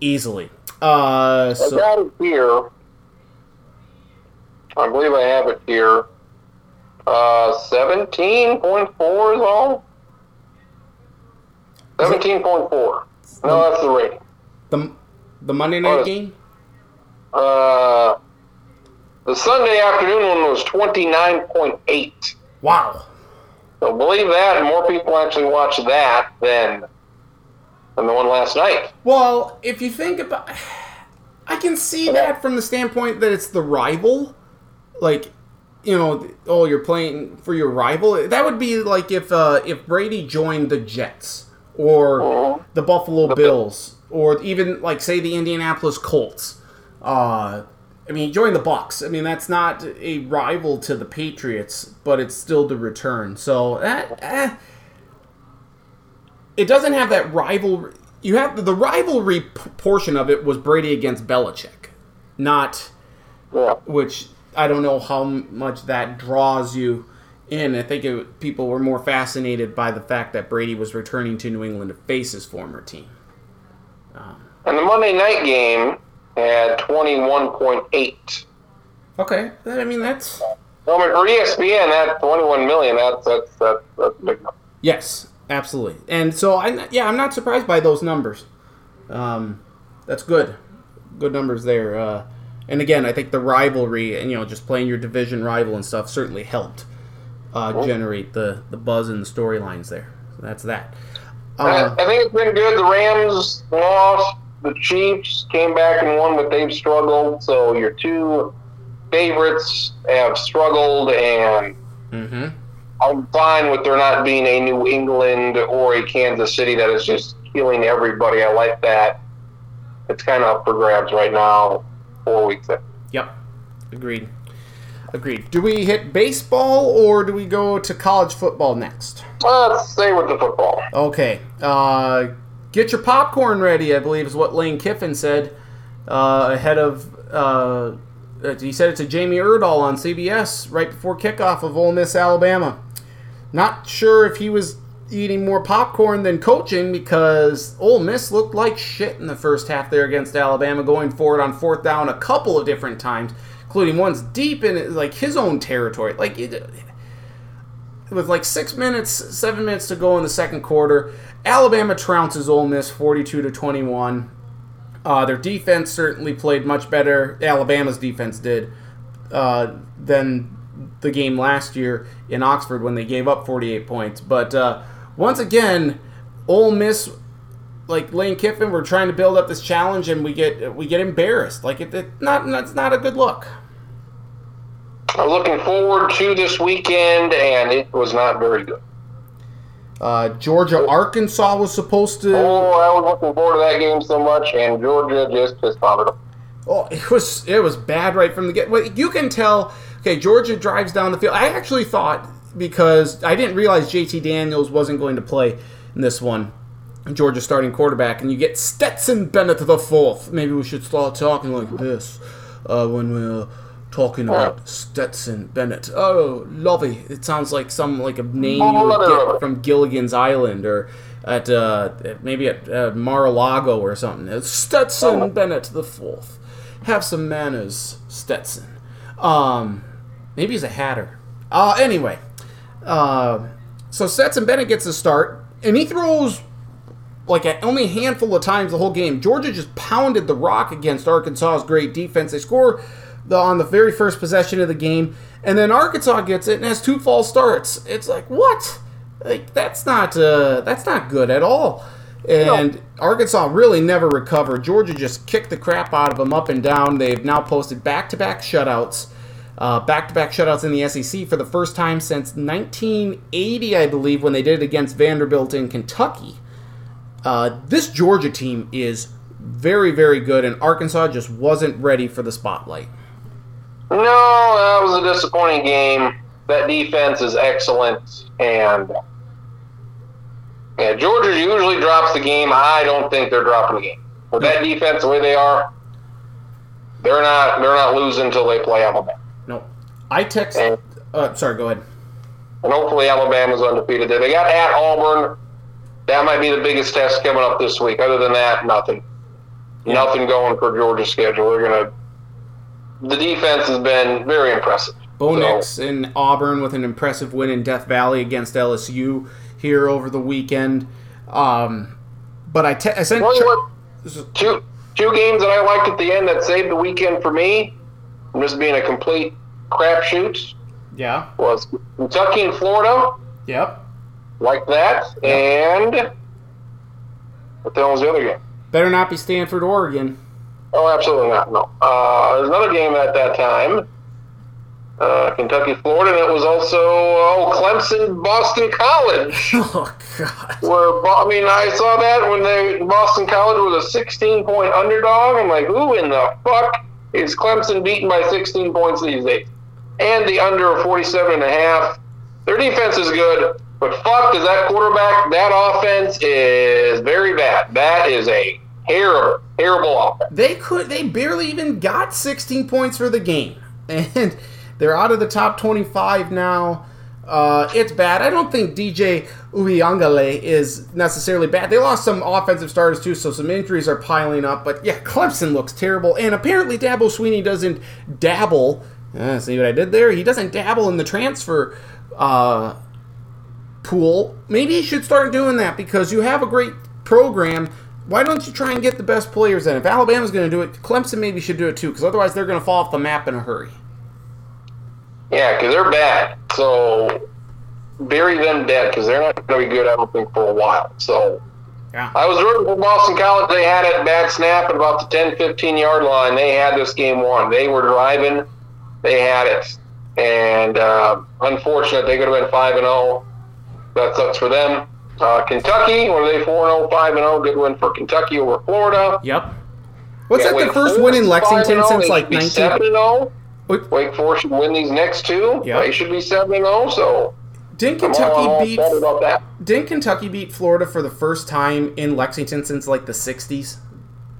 easily. Uh, I so got it here. I believe I have it here. Uh, 17.4 is all? 17.4. No, that's the rating. the the Monday night game. Uh, the Sunday afternoon one was 29.8. Wow. So believe that, more people actually watch that than than the one last night. Well, if you think about, I can see that from the standpoint that it's the rival, like, you know, oh, you're playing for your rival. That would be like if uh, if Brady joined the Jets or Mhm. the Buffalo Bills or even like say the Indianapolis Colts. Uh, I mean, join the Bucs. I mean, that's not a rival to the Patriots, but it's still the return. So that. Eh, it doesn't have that rival. You have the rivalry portion of it was Brady against Belichick, not Yeah. which I don't know how m- much that draws you in. I think it, people were more fascinated by the fact that Brady was returning to New England to face his former team. And the Monday night game had 21.8. Okay, I mean that's I mean, for ESPN, that 21 million, that's, that's, that's, that's big number. yes, absolutely. And so I yeah, I'm not surprised by those numbers. Um, that's good, good numbers there. Uh, and again, I think the rivalry and you know just playing your division rival and stuff certainly helped uh, generate the the buzz and the storylines there. So that's that. I, I Uh, think it's been good. The Rams lost. The Chiefs came back and won, but they've struggled. So your two favorites have struggled, and hmm I'm fine with there not being a New England or a Kansas City that is just killing everybody. I like that. It's kind of up for grabs right now, four weeks in. Yep. Agreed. Agreed. Do we hit baseball or do we go to college football next? Let's stay with the football. Okay. Uh, get your popcorn ready, I believe is what Lane Kiffin said uh, ahead of. Uh, uh, he said it to Jamie Erdahl on CBS right before kickoff of Ole Miss, Alabama. Not sure if he was eating more popcorn than coaching because Ole Miss looked like shit in the first half there against Alabama, going forward on fourth down a couple of different times, including ones deep in like his own territory. Like it, with like six minutes, seven minutes to go in the second quarter, Alabama trounces Ole Miss forty-two to twenty-one. Uh, their defense certainly played much better. Alabama's defense did uh, than the game last year in Oxford when they gave up 48 points. But uh, once again, Ole Miss, like Lane Kiffin, we're trying to build up this challenge, and we get we get embarrassed. Like it, it not that's not a good look. I'm looking forward to this weekend, and it was not very good. Uh, Georgia Arkansas was supposed to. Oh, I was looking forward to that game so much, and Georgia just bothered them. Oh, it was it was bad right from the get. Well, you can tell. Okay, Georgia drives down the field. I actually thought because I didn't realize JT Daniels wasn't going to play in this one. Georgia starting quarterback, and you get Stetson Bennett the fourth. Maybe we should start talking like this uh, when we're talking about Stetson Bennett. Oh, lovely! It sounds like some like a name you would get from Gilligan's Island or at uh, maybe at uh, Mar-a-Lago or something. It's Stetson Bennett the fourth. Have some manners, Stetson. Um, maybe he's a hatter. Uh, anyway, uh, so Stetson Bennett gets a start, and he throws like a, only a handful of times the whole game. Georgia just pounded the rock against Arkansas's great defense. They score the, on the very first possession of the game, and then Arkansas gets it and has two false starts. It's like what? Like that's not uh, that's not good at all. And no. Arkansas really never recovered. Georgia just kicked the crap out of them up and down. They've now posted back-to-back shutouts, uh, back-to-back shutouts in the SEC for the first time since 1980, I believe, when they did it against Vanderbilt in Kentucky. Uh, this Georgia team is very, very good, and Arkansas just wasn't ready for the spotlight. No, that was a disappointing game. That defense is excellent, and yeah, Georgia usually drops the game. I don't think they're dropping the game. With that defense the way they are, they're not they're not losing until they play Alabama. No, I text. And, uh, sorry, go ahead. And hopefully Alabama's undefeated. They got at Auburn. That might be the biggest test coming up this week. Other than that, nothing. Yeah. Nothing going for Georgia's schedule. They're gonna. The defense has been very impressive. Bo Nix so. in Auburn with an impressive win in Death Valley against LSU here over the weekend. Um, but I, te- I sent two two games that I liked at the end that saved the weekend for me. I'm just being a complete crapshoot. Yeah. Was Kentucky and Florida. Yep. Like that. Yep. And what the hell was the other game? Better not be Stanford, Oregon. Oh, absolutely not. No. Uh, there's another game at that time uh, Kentucky, Florida, and it was also oh Clemson, Boston College. Oh God! Where I mean, I saw that when they Boston College was a 16 point underdog. I'm like, who in the fuck is Clemson beaten by 16 points these days? And the under of 47 and a half. Their defense is good, but fuck, is that quarterback? That offense is very bad. That is a terrible, terrible offense. They could, they barely even got 16 points for the game, and they're out of the top 25 now. Uh, it's bad. I don't think DJ Uiagalelei is necessarily bad. They lost some offensive starters too, so some injuries are piling up. But yeah, Clemson looks terrible, and apparently Dabo Swinney doesn't dabble. Uh, see what I did there? He doesn't dabble in the transfer uh, pool. Maybe he should start doing that because you have a great program. Why don't you try and get the best players in? If Alabama's going to do it, Clemson maybe should do it too, because otherwise they're going to fall off the map in a hurry. Yeah, because they're bad. So bury them dead because they're not going to be good, I don't think, for a while. So yeah. I was rooting for Boston College. They had it bad snap at about the 10 15 yard line. They had this game won. They were driving, they had it. And uh, unfortunate, they could have been 5 and 0. That sucks for them. Uh, Kentucky, were they 4 0, 5 0? Good win for Kentucky over Florida. Yep. What's yeah, that, the first win in Lexington since like 19? 7 0. Wake Forest should win these next two. Yep. They should be seven and zero. So didn't Kentucky beat? Didn't Kentucky beat Florida for the first time in Lexington since like the '60s?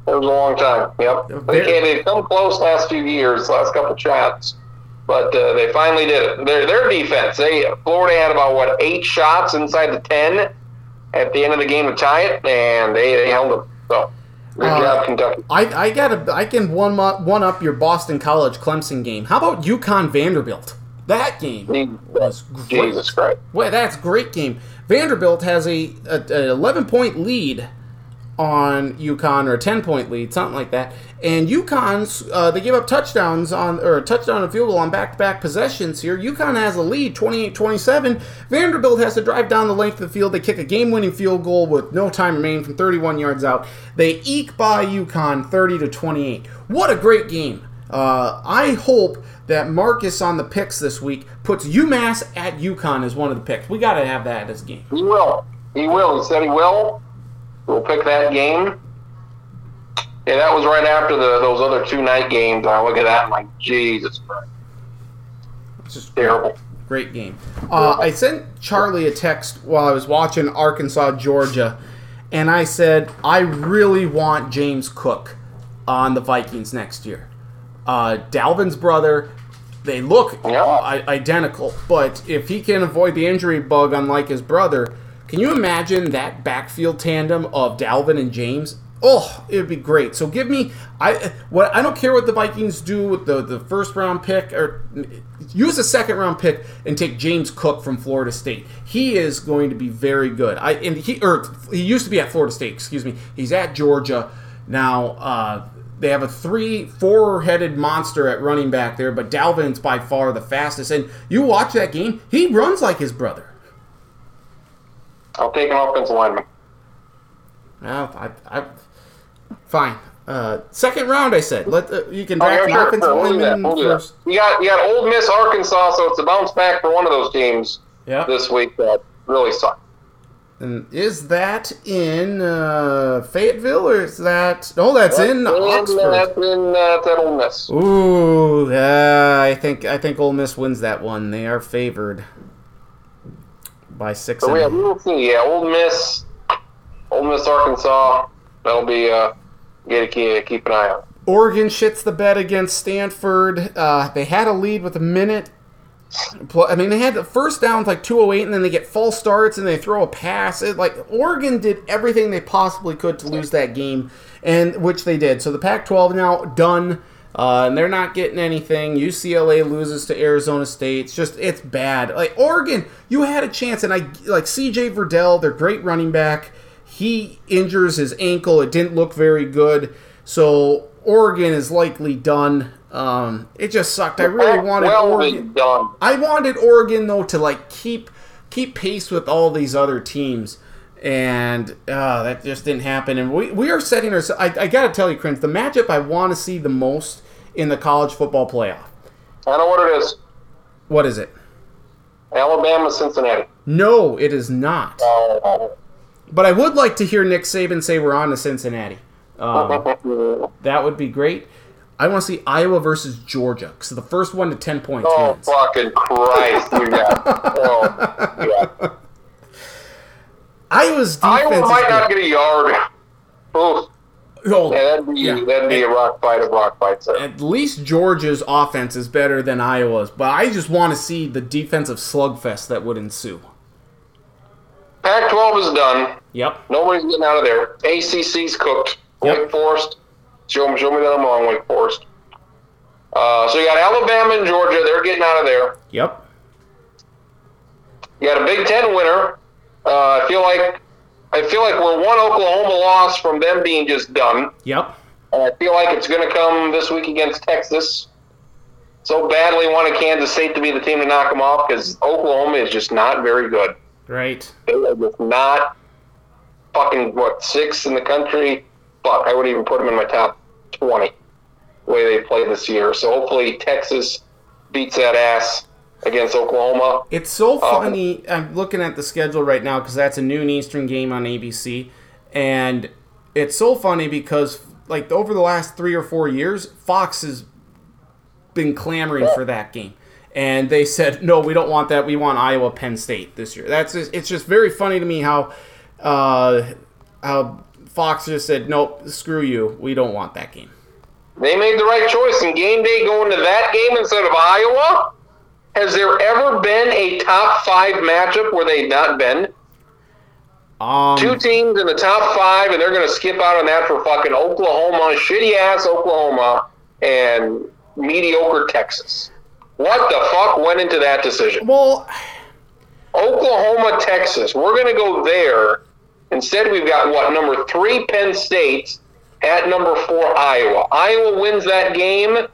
It was a long time. Yep. They they've come close last few years, last couple shots, but uh, they finally did it. Their their defense. They Florida had about what eight shots inside the ten. at the end of the game to tie it, and they, they held them. So good Uh, job, Kentucky. I, I gotta I can one mo- one up your Boston College Clemson game. How about UConn Vanderbilt? That game was great. Jesus Christ. Well, that's great game. Vanderbilt has a, a, a 11 point lead on UConn or a 10 point lead, something like that. And UConn's uh, they give up touchdowns on or touchdown and field goal on back to back possessions here. UConn has a lead 28-27. Vanderbilt has to drive down the length of the field. They kick a game winning field goal with no time remaining from 31 yards out. They eke by UConn 30 to 28. What a great game. Uh, I hope that Marcus on the picks this week puts UMass at UConn as one of the picks. We got to have that as a game. He will. He will. He said he will. We'll pick that game. Yeah, that was right after the those other two night games. I look at that and I'm like, Jesus Christ. It's just Terrible. Great game. Uh, I sent Charlie a text while I was watching Arkansas, Georgia, and I said, I really want James Cook on the Vikings next year. Uh, Dalvin's brother, they look Yeah. identical, but if he can avoid the injury bug, unlike his brother, can you imagine that backfield tandem of Dalvin and James? Oh, it would be great. So give me I what I don't care what the Vikings do with the, the first round pick or use a second round pick and take James Cook from Florida State. He is going to be very good. I and he or he used to be at Florida State, excuse me. He's at Georgia now. Uh, they have a three, four-headed monster at running back there, but Dalvin's by far the fastest. And you watch that game; he runs like his brother. I'll take an offensive lineman. Well, I, I, fine. Uh, second round, I said. Let uh, you can Oh, draft yeah, an sure, offensive sure. We'll lineman We'll first. You got you got Ole Miss, Arkansas, so it's a bounce back for one of those teams Yeah. this week that really sucked. And is that in uh, Fayetteville or is that? No, that's in Oxford. That's in uh, that's at Ole Miss. Ooh, uh, I think I think Ole Miss wins that one. They are favored by six. So we have we'll see. Yeah, Ole Miss, Ole Miss, Arkansas. That'll be uh, get a key, keep an eye on. Oregon shits the bed against Stanford. Uh, they had a lead with a minute. I mean, they had the first down with like 208, and then they get false starts and they throw a pass. It, like Oregon did everything they possibly could to lose that game, and which they did. So the Pac-12 now done, uh, and they're not getting anything. UCLA loses to Arizona State. It's just it's bad. Like Oregon, you had a chance, and I like CJ Verdell, their great running back. He injures his ankle. It didn't look very good. So Oregon is likely done. Um, it just sucked. I really wanted well Oregon. done. I wanted Oregon though to like keep keep pace with all these other teams, and uh, that just didn't happen. And we, we are setting ourselves. I, I got to tell you, Chris, the matchup I want to see the most in the college football playoff. I know what it is. What is it? Alabama, Cincinnati. No, it is not. Oh. But I would like to hear Nick Saban say we're on to Cincinnati. Um, that would be great. I want to see Iowa versus Georgia because the first one to ten points oh wins. fucking Christ! You got. Oh, yeah. Iowa's defense. Iowa might not get a yard. Oh, Yeah, that'd be Yeah. that'd be a rock fight of rock fights. There. at least Georgia's offense is better than Iowa's, but I just want to see the defensive slugfest that would ensue. Pac-12 is done. Yep. Nobody's getting out of there. ACC's cooked. Yep. Wake Forest. Show me, show me that I'm wrong, Wake Forest. Uh, so you got Alabama and Georgia. They're getting out of there. Yep. You got a Big Ten winner. Uh, I feel like I feel like we're one Oklahoma loss from them being just done. Yep. And I feel like it's going to come this week against Texas. So badly wanted Kansas State to be the team to knock them off because Oklahoma is just not very good. Right. They are just not fucking what six in the country. Fuck, I wouldn't even put them in my top twenty. The way they played this year. So hopefully Texas beats that ass against Oklahoma. It's so funny. I'm looking at the schedule right now because that's a noon Eastern game on ABC, and it's so funny because like over the last three or four years, Fox has been clamoring for that game, and they said no, we don't want that. We want Iowa Penn State this year. That's just, it's just very funny to me how uh, how Fox just said nope, screw you, we don't want that game. They made the right choice in game day going to that game instead of Iowa. Has there ever been a top five matchup where they've not been? Um, Two teams in the top five, and they're going to skip out on that for fucking Oklahoma, shitty ass Oklahoma, and mediocre Texas. What the fuck went into that decision? well, Oklahoma, Texas. We're going to go there. Instead, we've got what number three Penn State at number four Iowa. Iowa wins that game.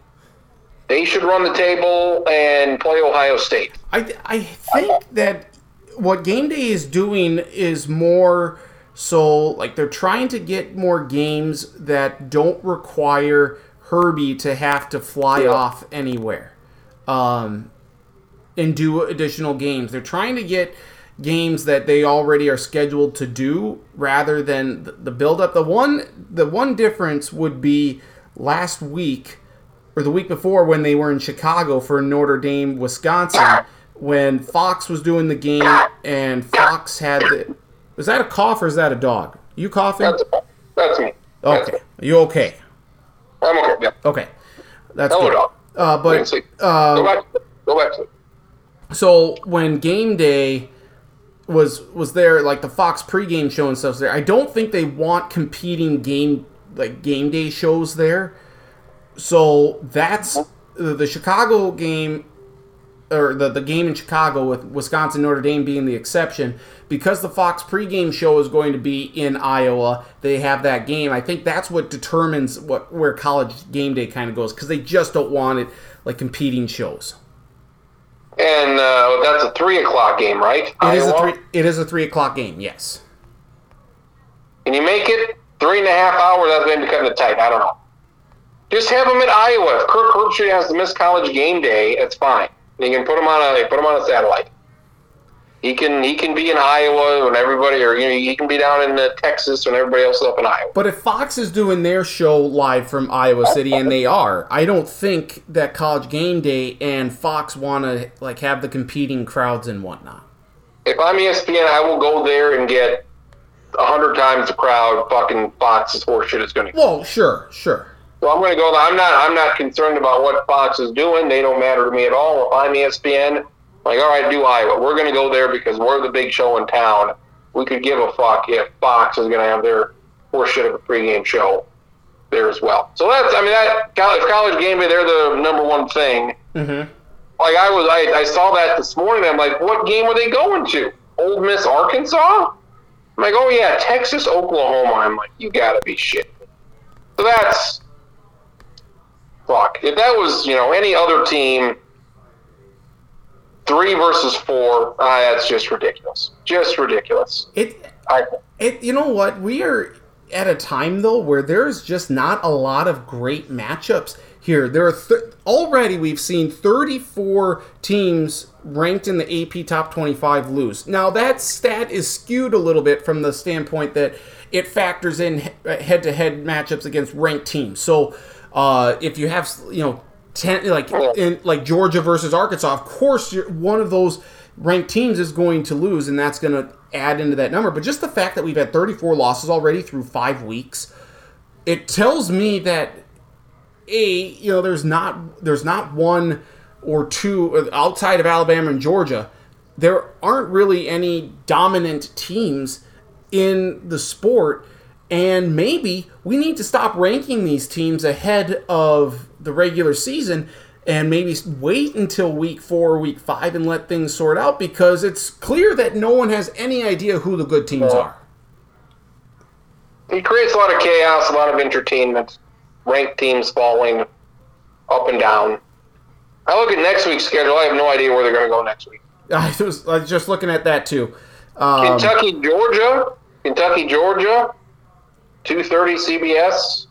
They should run the table and play Ohio State. I I think that what game day is doing is more so like they're trying to get more games that don't require Herbie to have to fly Yeah. off anywhere, um, and do additional games. They're trying to get games that they already are scheduled to do rather than the, the build up. The one the one difference would be last week or the week before when they were in Chicago for Notre Dame, Wisconsin, when Fox was doing the game and Fox had the. Was that a cough or is that a dog? You coughing? That's, that's me. That's Okay. me. You okay? I'm okay. Yeah. Okay. That's Hello, good. dog. Uh, but uh, Go back. Go back to so when game day was was there like the Fox pregame show and stuff's there, I don't think they want competing game like game day shows there. So that's the, the Chicago game or the, the game in Chicago with Wisconsin Notre Dame being the exception because the Fox pregame show is going to be in Iowa they have that game I think that's what determines what where college game day kind of goes because they just don't want it like competing shows And uh, that's a three o'clock game, right? It is a three. It is a three o'clock game. Yes. Can you make it three and a half hours? That's going maybe cutting it tight. I don't know. Just have them at Iowa. If Kirk Herbstreit has to miss college game day, it's fine. You can put him on a put him on a satellite. He can he can be in Iowa when everybody, or you know, he can be down in uh, Texas when everybody else is up in Iowa. But if Fox is doing their show live from Iowa City, and they are, I don't think that College Game Day and Fox want to like have the competing crowds and whatnot. If I'm ESPN, I will go there and get a hundred times the crowd. Fucking Fox's horseshit is going to. Well, sure, sure. So I'm going to go. I'm not. I'm not concerned about what Fox is doing. They don't matter to me at all. If I'm ESPN, like, all right, do Iowa. We're going to go there because we're the big show in town. We could give a fuck if Fox is going to have their horseshit of a pregame show there as well. So that's. I mean, that college, college game day, they're the number one thing. Mm-hmm. Like I was, I, I saw that this morning. I'm like, what game are they going to? Ole Miss, Arkansas. I'm like, oh yeah, Texas, Oklahoma. I'm like, you gotta be shit. So that's. If that was, you know, any other team, three versus four, ah, that's just ridiculous. Just ridiculous. It I, It, you know what? We are at a time though where there's just not a lot of great matchups here. There are th- already we've seen 34 teams ranked in the AP top 25 lose. Now that stat is skewed a little bit from the standpoint that it factors in head to head matchups against ranked teams. So uh, if you have you know 10 like in like Georgia versus Arkansas, of course one of those ranked teams is going to lose, and that's going to add into that number. But just the fact that we've had 34 losses already through five weeks, it tells me that a you know there's not there's not one or two outside of Alabama and Georgia. There aren't really any dominant teams in the sport. And maybe we need to stop ranking these teams ahead of the regular season and maybe wait until week four or week five and let things sort out because it's clear that no one has any idea who the good teams are. he creates a lot of chaos, a lot of entertainment. Ranked teams falling up and down. I look at next week's schedule. I have no idea where they're going to go next week. I was, I was just looking at that too. Um, Kentucky, Georgia, Kentucky, Georgia, two thirty CBS.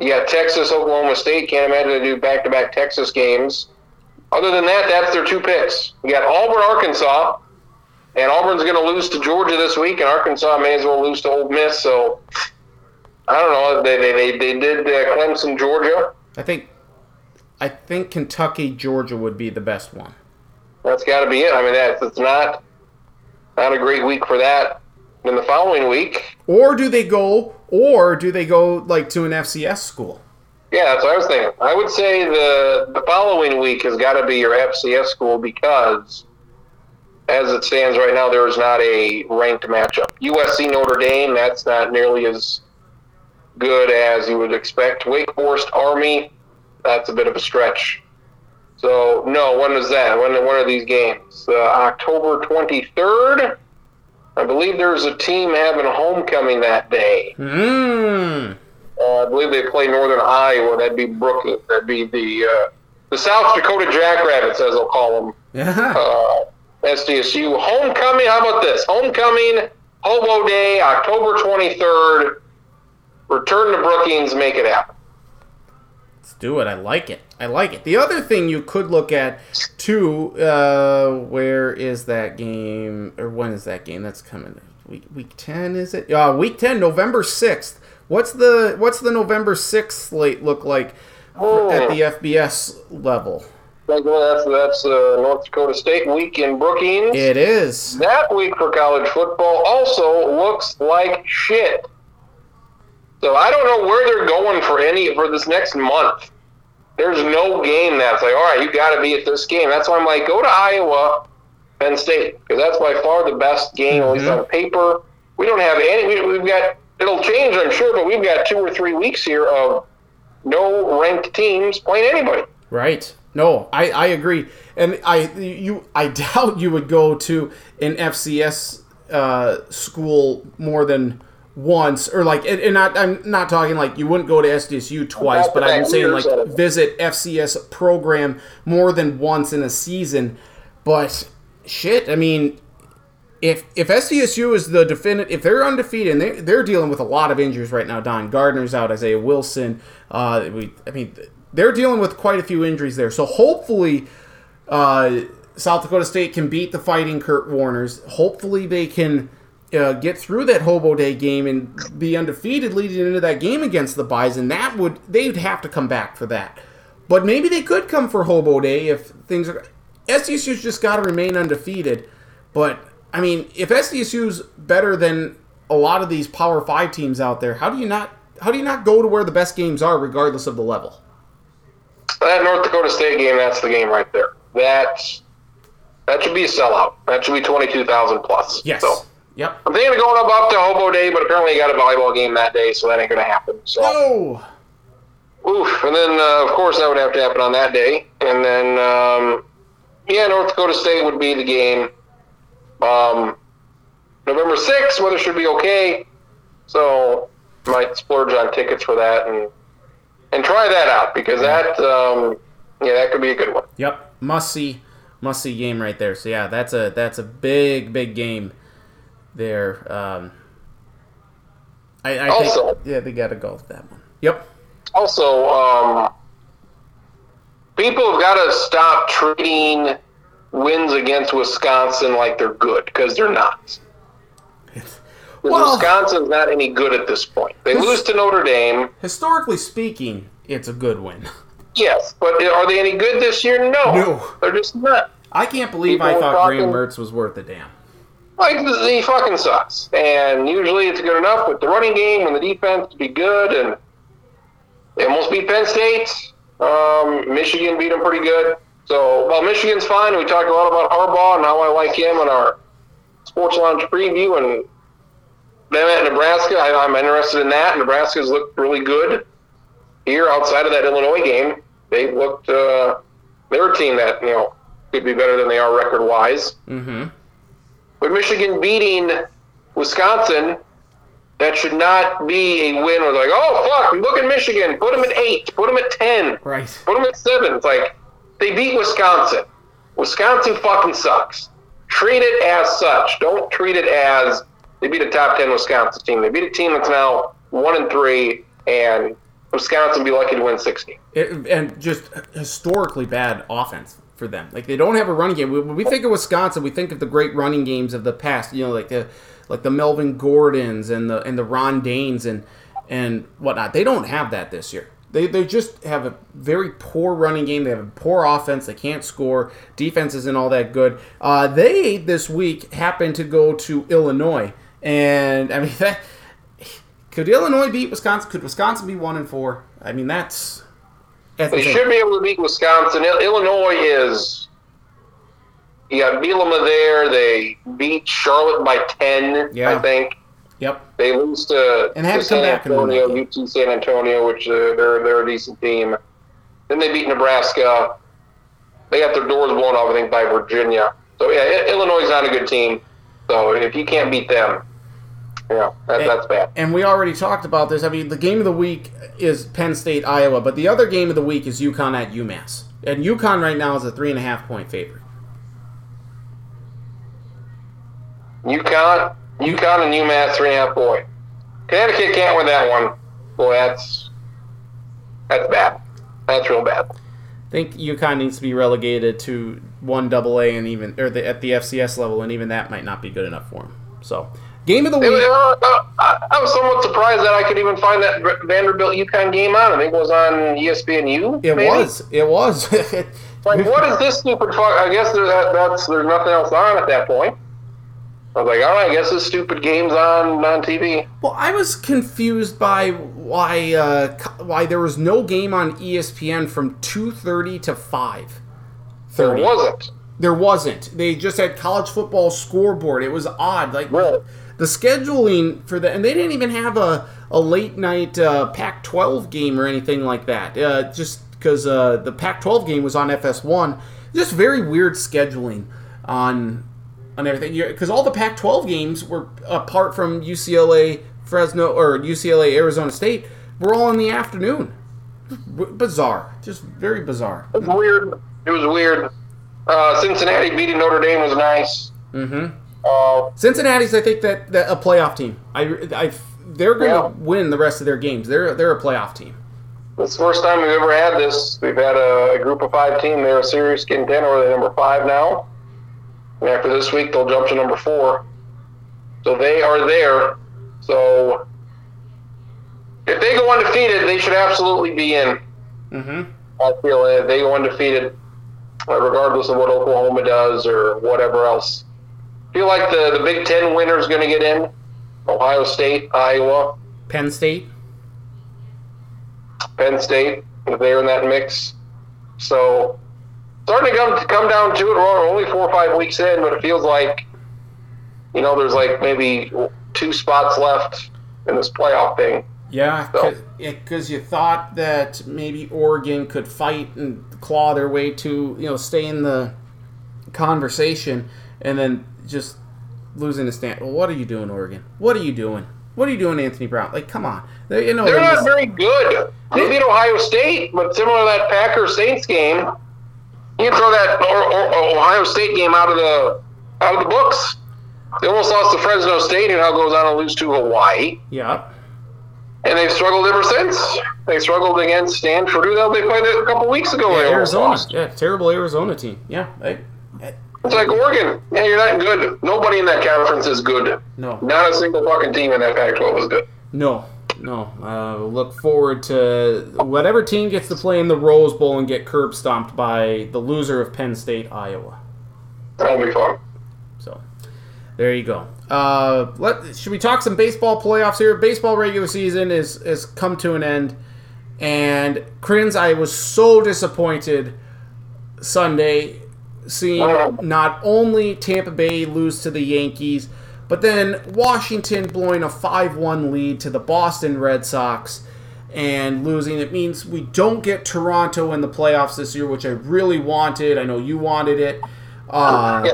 You got Texas, Oklahoma State. Can't imagine they do back to back Texas games. Other than that, that's their two picks. You got Auburn, Arkansas, and Auburn's going to lose to Georgia this week, and Arkansas may as well lose to Ole Miss. So I don't know. They they they, they did uh, Clemson, Georgia. I think I think Kentucky Georgia would be the best one. That's got to be it. I mean, that's it's not not a great week for that. Then the following week, Or do they go or do they go like to an FCS school? Yeah, that's what I was thinking. I would say the the following week has got to be your FCS school because as it stands right now, there is not a ranked matchup. USC Notre Dame, that's not nearly as good as you would expect. Wake Forest Army, that's a bit of a stretch. So no, when is that? When when are these games? Uh, October twenty third. I believe there's a team having a homecoming that day. Mm. Uh, I believe they play Northern Iowa. That'd be Brookings. That'd be the uh, the South Dakota Jackrabbits, as they'll call them. Yeah. Uh, SDSU homecoming. How about this? Homecoming, Hobo Day, October twenty third. Return to Brookings. Make it happen. Let's do it. I like it. I like it. The other thing you could look at too, uh, where is that game or when is that game? That's coming week week ten, is it? Uh, week ten, November sixth. What's the what's the November sixth slate look like Oh. at the FBS level? That's that's uh, North Dakota State week in Brookings. It is. That week for college football also looks like shit. So I don't know where they're going for any for this next month. There's no game that's like, all right, you got to be at this game. That's why I'm like, go to Iowa, Penn State, because that's by far the best game, at least Mhm. on paper. We don't have any. we- We've got. It'll change, I'm sure, but we've got two or three weeks here of no ranked teams playing anybody. Right. No, I, I agree, and I you I doubt you would go to an FCS uh, school more than once, or like, and, and not I'm not talking like you wouldn't go to SDSU twice, but I'm saying like visit FCS program more than once in a season. But shit, I mean, if if SDSU is the defendant, if they're undefeated, and they they're dealing with a lot of injuries right now. Don Gardner's out, Isaiah Wilson. Uh, we, I mean, they're dealing with quite a few injuries there. So hopefully, uh, South Dakota State can beat the Fighting Kurt Warners. Hopefully, they can. Uh, get through that Hobo Day game and be undefeated leading into that game against the Bison. That would they'd have to come back for that. But maybe they could come for Hobo Day if things are. SDSU's just got to remain undefeated. But I mean, if SDSU's better than a lot of these Power Five teams out there, how do you not? How do you not go to where the best games are, regardless of the level? That North Dakota State game, that's the game right there. That's that should be a sellout. That should be twenty two thousand plus. Yes. So Yep. I'm thinking of going up, up to Hobo Day, but apparently you got a volleyball game that day, so that ain't gonna happen. So No. oof. And then uh, of course that would have to happen on that day. And then um, yeah, North Dakota State would be the game. Um, November sixth, weather should be okay. So might splurge on tickets for that and and try that out because that um, yeah that could be a good one. Yep. Must see. Must see game right there. So yeah, that's a that's a big big game there. Um, I, I Also- think yeah they got to go with that one. Yep. Also, um, people have got to stop treating wins against Wisconsin like they're good because they're not. Well- Wisconsin's not any good at this point. They lose to Notre Dame, Historically speaking, it's a good win. yes, but are they any good this year? No, No. they're just not. I can't believe I thought Graham Mertz was worth a damn. Like he fucking sucks, and usually it's good enough with the running game and the defense to be good, and they almost beat Penn State. Um, Michigan beat them pretty good. So, well, Michigan's fine. We talked a lot about Harbaugh and how I like him in our Sports Lounge preview, and them at Nebraska. I, I'm interested in that. Nebraska's looked really good here outside of that Illinois game. They looked. Uh, they're a team that you know could be better than they are record wise. Mm-hmm. With Michigan beating Wisconsin, that should not be a win. Where like, oh fuck, look at Michigan, put them at eight, put them at ten, Right. put them at seven. It's like they beat Wisconsin. Wisconsin fucking sucks. Treat it as such. Don't treat it as they beat a top ten Wisconsin team. They beat a team that's now one and three, and Wisconsin be lucky to win sixty. It, and just historically bad offense for them. Like they don't have a running game. When we think of Wisconsin, we think of the great running games of the past. You know, like the like the Melvin Gordons and the and the Ron Daynes and and whatnot. They don't have that this year. They, they just have a very poor running game. They have a poor offense. They can't score. Defense isn't all that good. Uh, they this week happened to go to Illinois, and I mean that could Illinois beat Wisconsin? Could Wisconsin be one and four? I mean that's that's They should be able to beat Wisconsin. Illinois is you got Bielema there. They beat Charlotte by ten, Yeah. I think. Yep. They lose to, And had to San back Antonio. UT San Antonio, which uh, they're they're a decent team. Then they beat Nebraska. They got their doors blown off, I think, by Virginia. So yeah, Illinois is not a good team. So if you can't beat them, yeah, that, And- that's bad. And we already talked about this. I mean, the game of the week is Penn State, Iowa, but the other game of the week is UConn at UMass. And UConn right now is a three and a half point favorite. UConn, UConn, and UMass three and a half point. Connecticut can't win that one. Boy, that's that's bad. That's real bad. I think UConn needs to be relegated to one double A and even or the, at the FCS level, and even that might not be good enough for them. So, game of the was- week. uh, I, I was somewhat surprised that I could even find that Vanderbilt UConn game on. I think it was on ESPNU. It maybe? was. It was. Like, what is this stupid fuck? I guess that, that's there's nothing else on at that point. I was like, all right, I guess this stupid game's on on TV. Well, I was confused by why uh, why there was no game on ESPN from two thirty to five There wasn't. There wasn't. They just had college football scoreboard. It was odd. Like Right. The scheduling for the and they didn't even have a, a late night uh, Pac-12 game or anything like that. Uh, just because uh, the Pac-12 game was on FS1. Just very weird scheduling on on everything. Because all the Pac-12 games were apart from UCLA, Fresno, or UCLA, Arizona State, were all in the afternoon. B- bizarre. Just very bizarre. It was weird. It was weird. Uh, Cincinnati beating Notre Dame was nice. Mm-hmm. Uh, Cincinnati's, I think that, that a playoff team. I, I they're going to Yeah. win the rest of their games. They're they're a playoff team. it's the first time we've ever had this. We've had a, a group of five team. They're a serious contender. They're number five now. And after this week, they'll jump to number four. So they are there. So if they go undefeated, they should absolutely be in. Mm-hmm. I feel if they go undefeated, uh, regardless of what Oklahoma does or whatever else. Feel like the, the Big Ten winner is going to get in. Ohio State, Iowa, Penn State. Penn State, they're in that mix. So starting to come come down to it. We're only four or five weeks in, but it feels like you know there's like maybe two spots left in this playoff thing. Yeah, So- because you thought that maybe Oregon could fight and claw their way to you know stay in the conversation, and then just losing the stand. Well, what are you doing, Oregon? What are you doing? What are you doing, Anthony Brown? Like, come on. They, you know, They're they're not just- very good. They beat Ohio State, but similar to that Packers Saints game, you can throw that Ohio State game out of the out of the books. They almost lost to Fresno State, and now goes on to lose to Hawaii. yeah. And they've struggled ever since. They struggled against Stanford, who they played a couple weeks ago. Yeah, Arizona. Yeah, terrible Arizona team. Yeah, It's like Oregon. Yeah, you're not good. Nobody in that conference is good. no, Not a single fucking team in that Pac-12 is good. no, no. Uh, look forward to whatever team gets to play in the Rose Bowl and get curb stomped by the loser of Penn State, Iowa. That'll be fun. So there you go. Uh, let should we talk some baseball playoffs here? Baseball regular season is has come to an end, and Crins, I was so disappointed Sunday seeing not only Tampa Bay lose to the Yankees, but then Washington blowing a five-one lead to the Boston Red Sox. And losing, it means we don't get Toronto in the playoffs this year, which I really wanted. I know you wanted it. Uh,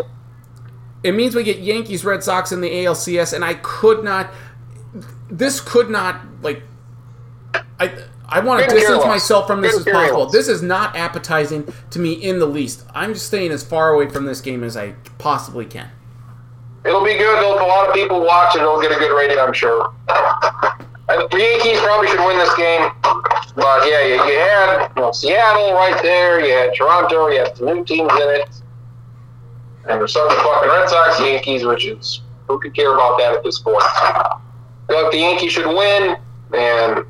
it means we get Yankees Red Sox in the ALCS, and I could not. This could not like. I I want to distance myself from this as possible. This is not appetizing to me in the least. I'm just staying as far away from this game as I possibly can. It'll be good. There'll, a lot of people watch it. It'll get a good rating, I'm sure. And the Yankees probably should win this game. But yeah, you, you had you know, Seattle right there. You had Toronto. You had some new teams in it. And there's some fucking Red Sox, Yankees, which is who could care about that at this point? Feel the Yankees should win and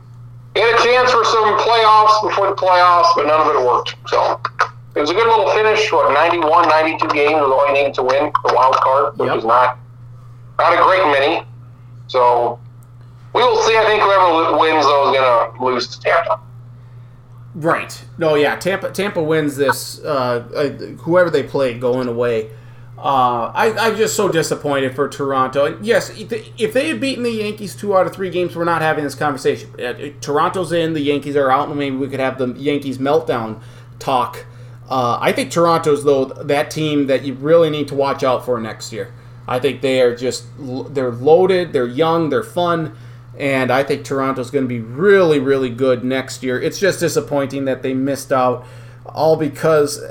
get a chance for some playoffs before the playoffs, but none of it worked. So it was a good little finish. What 91, 92 games was all you needed to win the wild card, which Yep. is not not a great many. So we will see. I think whoever wins though is gonna lose to Tampa. Right. No, yeah. Tampa Tampa wins this. Uh, uh, whoever they play going away. Uh, I, I'm just so disappointed for Toronto. And yes, if they had beaten the Yankees two out of three games, we're not having this conversation. Uh, Toronto's in, the Yankees are out, and maybe we could have the Yankees meltdown talk. Uh, I think Toronto's though that team that you really need to watch out for next year. I think they are just they're loaded, they're young, they're fun, and I think Toronto's going to be really, really good next year. It's just disappointing that they missed out, all because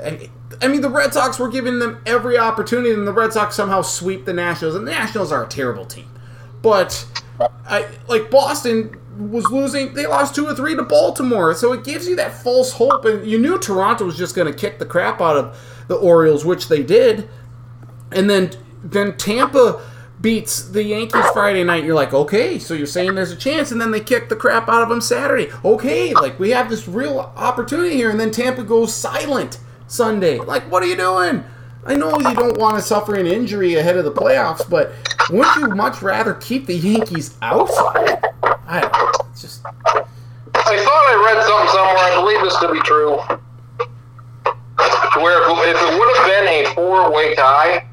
I mean, the Red Sox were giving them every opportunity, and the Red Sox somehow sweep the Nationals. And the Nationals are a terrible team, but I like Boston was losing. They lost two or three to Baltimore, so it gives you that false hope. And you knew Toronto was just going to kick the crap out of the Orioles, which they did. And then then Tampa beats the Yankees Friday night. You're like, okay, so you're saying there's a chance, and then they kick the crap out of them Saturday. Okay, like we have this real opportunity here, and then Tampa goes silent Sunday. Like, what are you doing? I know you don't want to suffer an injury ahead of the playoffs, but wouldn't you much rather keep the Yankees out? I. It's just. I thought I read something somewhere. I believe this to be true. Where if it would have been a four-way tie,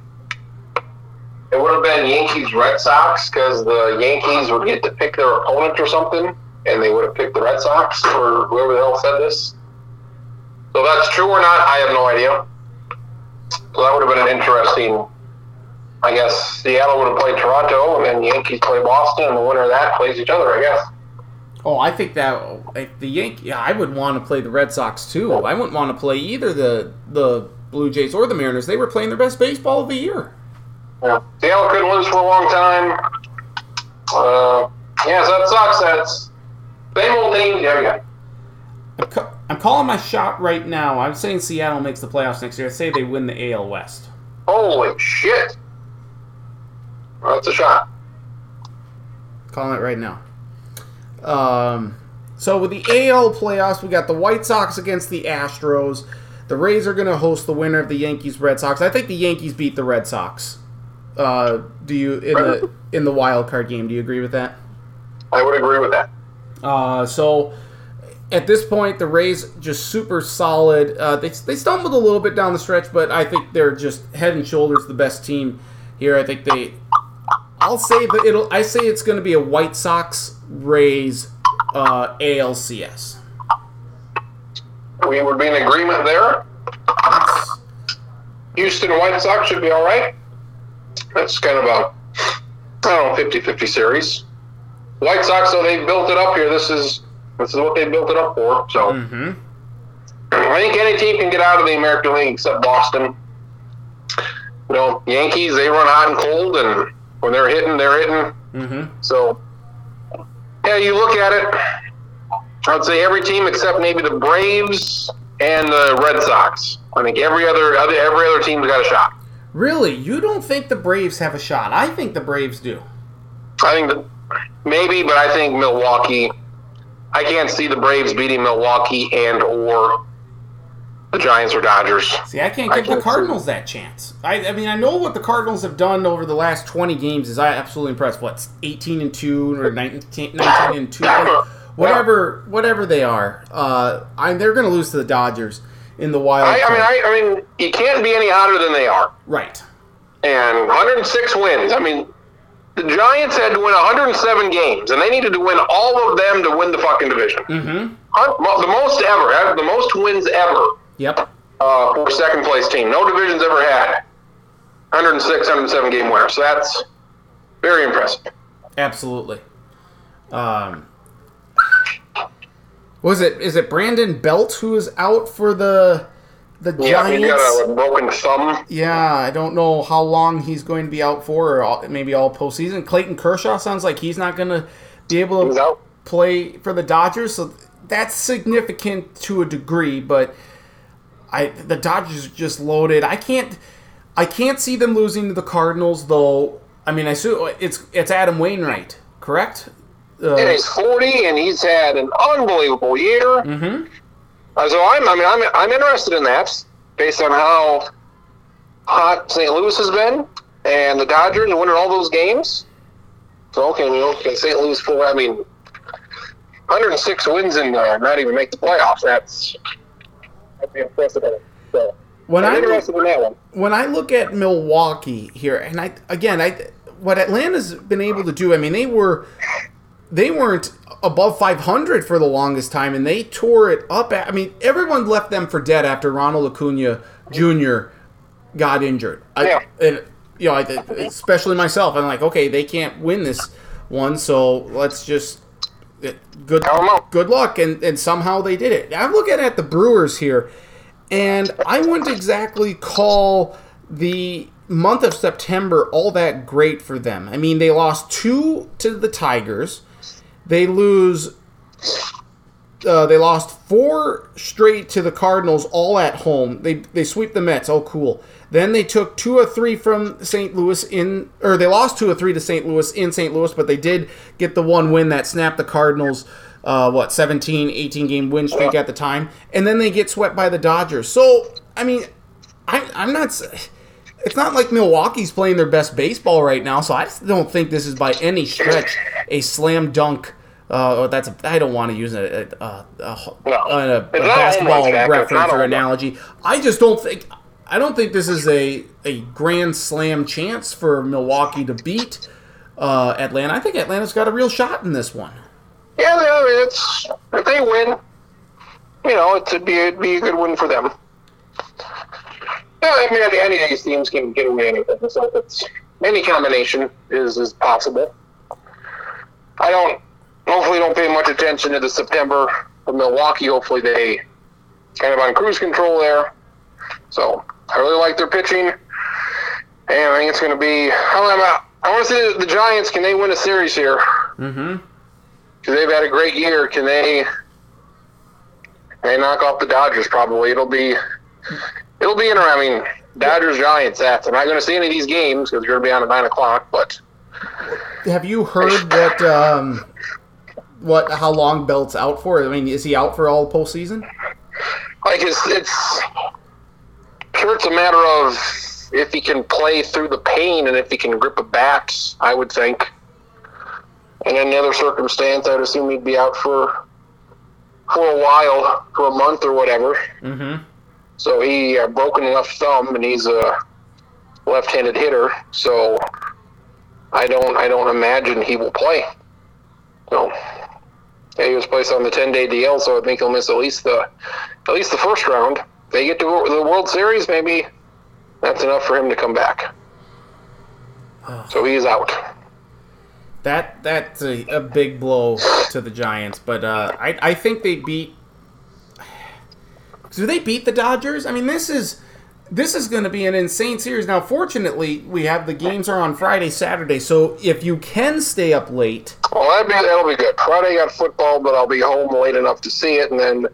it would have been Yankees Red Sox because the Yankees would get to pick their opponent or something, and they would have picked the Red Sox or whoever the hell said this. So that's true or not, I have no idea. So that would have been an interesting. I guess Seattle would have played Toronto, and then Yankees play Boston, and the winner of that plays each other. I guess. Oh, I think that the Yankee. Yeah, I would want to play the Red Sox too. I wouldn't want to play either the the Blue Jays or the Mariners. They were playing their best baseball of the year. Yeah, Seattle couldn't lose for a long time. Uh, yeah, so that sucks. That's same old team. Yeah, yeah. I'm calling my shot right now. I'm saying Seattle makes the playoffs next year. I say they win the AL West. Holy shit! Well, that's a shot. Calling it right now. Um, so with the AL playoffs, we got the White Sox against the Astros. The Rays are going to host the winner of the Yankees Red Sox. I think the Yankees beat the Red Sox. Uh, do you in the in the wild card game? Do you agree with that? I would agree with that. Uh, so at this point, the Rays just super solid. Uh, they, they stumbled a little bit down the stretch, but I think they're just head and shoulders the best team here. I think they. I'll say that it'll. I say it's going to be a White Sox Rays uh, ALCS. We would be in agreement there. Houston White Sox should be all right. That's kind of a I don't know 50-50 series. White Sox, though they've built it up here. This is this is what they built it up for. So mm-hmm. I think any team can get out of the American League except Boston. You know, Yankees they run hot and cold, and when they're hitting, they're hitting. Mm-hmm. So yeah, you look at it. I'd say every team except maybe the Braves and the Red Sox. I think every other, other every other team's got a shot. Really, you don't think the Braves have a shot? I think the Braves do. I think that maybe, but I think Milwaukee I can't see the Braves beating Milwaukee and or the Giants or Dodgers. See, I can't give I can't the Cardinals see. that chance. I, I mean, I know what the Cardinals have done over the last 20 games is I absolutely impressed. What, 18 and 2 or 19, 19 and 2? whatever whatever they are. Uh, I, they're going to lose to the Dodgers in the wild. I, I mean, I, I mean, you can't be any hotter than they are. Right. And 106 wins. I mean, the Giants had to win 107 games, and they needed to win all of them to win the fucking division. Mm-hmm. The most ever, the most wins ever. Yep. Uh, for second place team. No divisions ever had 106, 107 game winner. So that's very impressive. Absolutely. Um, was it is it Brandon Belt who is out for the the yeah, Giants. he's got a broken thumb. Yeah, I don't know how long he's going to be out for, or all, maybe all postseason. Clayton Kershaw sounds like he's not going to be able to play for the Dodgers, so that's significant to a degree. But I, the Dodgers are just loaded. I can't, I can't see them losing to the Cardinals, though. I mean, I assume it's it's Adam Wainwright, correct? Uh, and he's forty, and he's had an unbelievable year. Mm-hmm. Uh, so I'm, I mean, I'm, I'm interested in that based on how hot St. Louis has been and the Dodgers winning all those games. So okay, you know, can St. Louis pull? I mean, 106 wins and uh, not even make the playoffs. That's that'd be impressive. So. When I'm I interested in that one. when I look at Milwaukee here, and I again, I what Atlanta's been able to do. I mean, they were they weren't above 500 for the longest time, and they tore it up. I mean, everyone left them for dead after Ronald Acuna Jr. got injured. I, Yeah. and you know, I, especially myself, I'm like, okay, they can't win this one, so let's just good good luck, and and somehow they did it. I'm looking at the Brewers here, and I wouldn't exactly call the month of September all that great for them. I mean, they lost two to the Tigers. They lose. Uh, they lost four straight to the Cardinals, all at home. They they sweep the Mets. Oh, cool. Then they took two or three from St. Louis in, or they lost two or three to St. Louis in St. Louis, but they did get the one win that snapped the Cardinals. Uh, what 17, 18 game win streak at the time, and then they get swept by the Dodgers. So I mean, I, I'm not. It's not like Milwaukee's playing their best baseball right now, so I just don't think this is by any stretch a slam dunk. Uh, that's a, I don't want to use a, a, a, a, No. a- a basketball run, Jack. It's reference or analogy. I just don't think I don't think this is a a grand slam chance for Milwaukee to beat uh, Atlanta. I think Atlanta's got a real shot in this one. Yeah, they- I mean, it's if they win, you know, it'd be it'd be a good win for them. Yeah, I mean, any, any of these teams can get away anything. So it's any combination is is possible. I don't. Hopefully, don't pay much attention to the September of Milwaukee. Hopefully, they kind of on cruise control there. So I really like their pitching, and I think it's going to be. I, I want to see the, the Giants. Can they win a series here? Mm-hmm. because they've had a great year. Can they? They knock off the Dodgers. Probably it'll be. It'll be interesting. I mean, Dodgers Giants. That's. I'm not going to see any of these games because you're going to be on at nine o'clock. But Have you heard what um, what how long Belt's out for? I mean, is he out for all postseason? like it's it's sure it's a matter of if he can play through the pain and if he can grip a bat. I would think. In any other circumstance, I'd assume he'd be out for for a while, for a month or whatever. Mm-hmm. So he uh, broken left thumb, and he's a left-handed hitter. So I don't, I don't imagine he will play. So yeah, he was placed on the 10-day DL, so I think he'll miss at least the, at least the first round. If they get to the World Series, maybe that's enough for him to come back. So he's out. That that's a, a big blow to the Giants, but uh, I I think they beat. Do they beat the Dodgers? I mean, this is this is going to be an insane series. Now, fortunately, we have the games are on Friday, Saturday, so if you can stay up late, Well, that'd be, that'll be good. Friday got football, but I'll be home late enough to see it, and then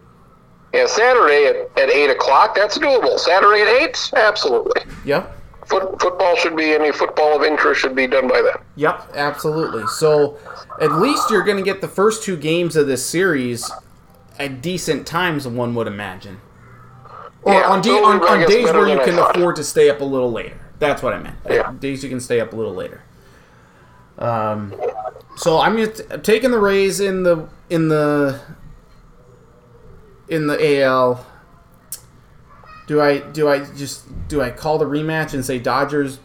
yeah, Saturday at, at eight o'clock. That's doable. Saturday at eight, absolutely. yep, Foot, football should be any football of interest should be done by then. yep, absolutely. So at least you're going to get the first two games of this series at decent times. One would imagine. Or Yeah, on, on, on days where you can afford to stay up a little later. That's what I meant. Yeah. Days you can stay up a little later. Um, so I'm, t- I'm taking the Rays in the in the in the AL. Do I do I just do I call the rematch and say Dodgers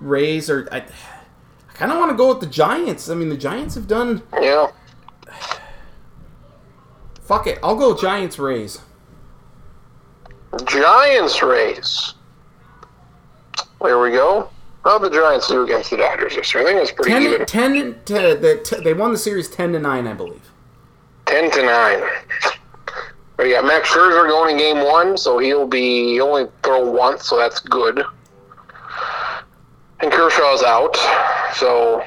Rays or I, I kind of want to go with the Giants. I mean the Giants have done Yeah. fuck it. I'll go Giants Rays. Giants Rays. There we go. How the Giants do against the Dodgers this year? I think it's pretty 10, even. 10 to the t- they won the series 10 to 9 I believe. Ten to nine. But yeah, Max Scherzer going in game one, so he'll be he only throw once, so that's good. And Kershaw's out, so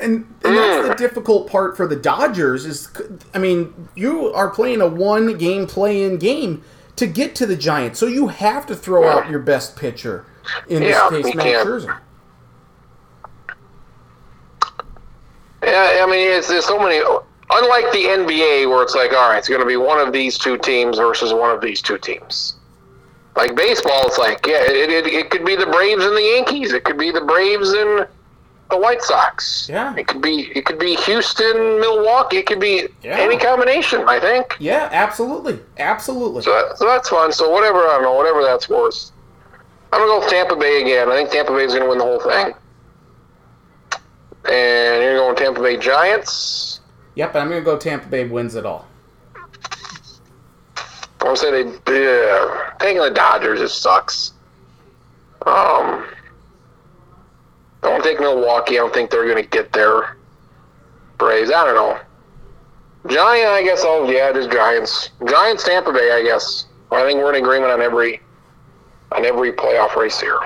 And, and that's the hmm. difficult part for the Dodgers is I mean, you are playing a one game play in game to get to the Giants. So you have to throw out your best pitcher. In Yeah, this case, Max can't. Scherzer. Yeah, I mean, it's there's so many. Unlike the NBA, where it's like, all right, it's going to be one of these two teams versus one of these two teams. Like baseball, it's like, yeah, it, it, it could be the Braves and the Yankees. It could be the Braves and the White Sox. Yeah. It could be it could be Houston, Milwaukee. It could be Yeah. any combination. I think. Yeah, absolutely, absolutely. So, that, so that's fun. So whatever I don't know, whatever that's worth. I'm gonna go with Tampa Bay again. I think Tampa Bay is gonna win the whole thing. And you're going Tampa Bay Giants. Yep, I'm gonna go. Tampa Bay wins it all. I want to say they yeah, taking the Dodgers just sucks. Um, I don't think Milwaukee. I don't think they're gonna get their Braves. I don't know. Giant, I guess. Oh yeah, it is Giants. Giants, Tampa Bay. I guess. I think we're in agreement on every on every playoff race here,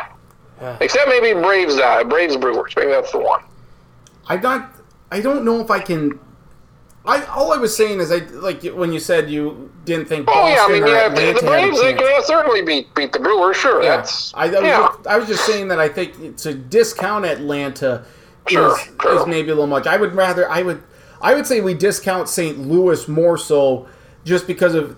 Yeah. except maybe Braves. Uh, Braves Brewers. Maybe that's the one. I not. I don't know if I can. I all I was saying is I like when you said you didn't think Oh Boston yeah, I mean yeah, Atlanta the Braves they can certainly beat beat the Brewers. Sure, Yeah. that's I, I, was yeah. just, I was just saying that I think to discount Atlanta Sure, is, sure. is maybe a little much. I would rather I would I would say we discount St. Louis more so just because of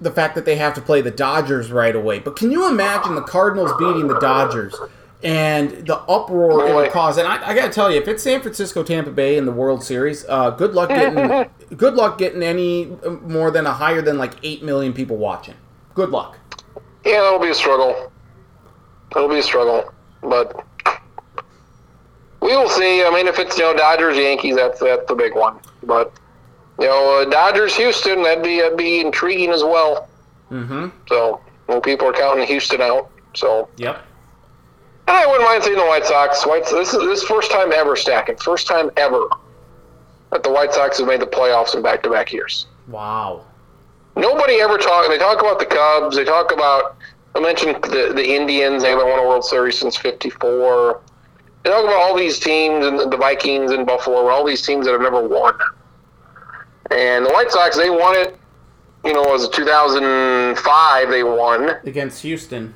the fact that they have to play the Dodgers right away. But can you imagine the Cardinals beating the Dodgers and the uproar it would cause? And I, I got to tell you, if it's San Francisco, Tampa Bay in the World Series, uh, good luck getting good luck getting any uh, more than a higher than like eight million people watching. Good luck. Yeah, that'll be a struggle. That'll be a struggle, but we will see. I mean, if it's you know Dodgers Yankees, that's that's the big one. But you know uh, Dodgers Houston, that'd be that'd be intriguing as well. Mm-hmm. So when people are counting Houston out, so Yep. And I wouldn't mind seeing the White Sox. White this is this first time ever stacking, first time ever that the White Sox have made the playoffs in back to back years. Wow. Nobody ever talk. They talk about the Cubs. They talk about. I mentioned the the Indians. They haven't won a World Series since '54. They talk about all these teams and the Vikings and Buffalo, all these teams that have never won. And the White Sox, they won it. You know, it was 2005. They won, Against Houston.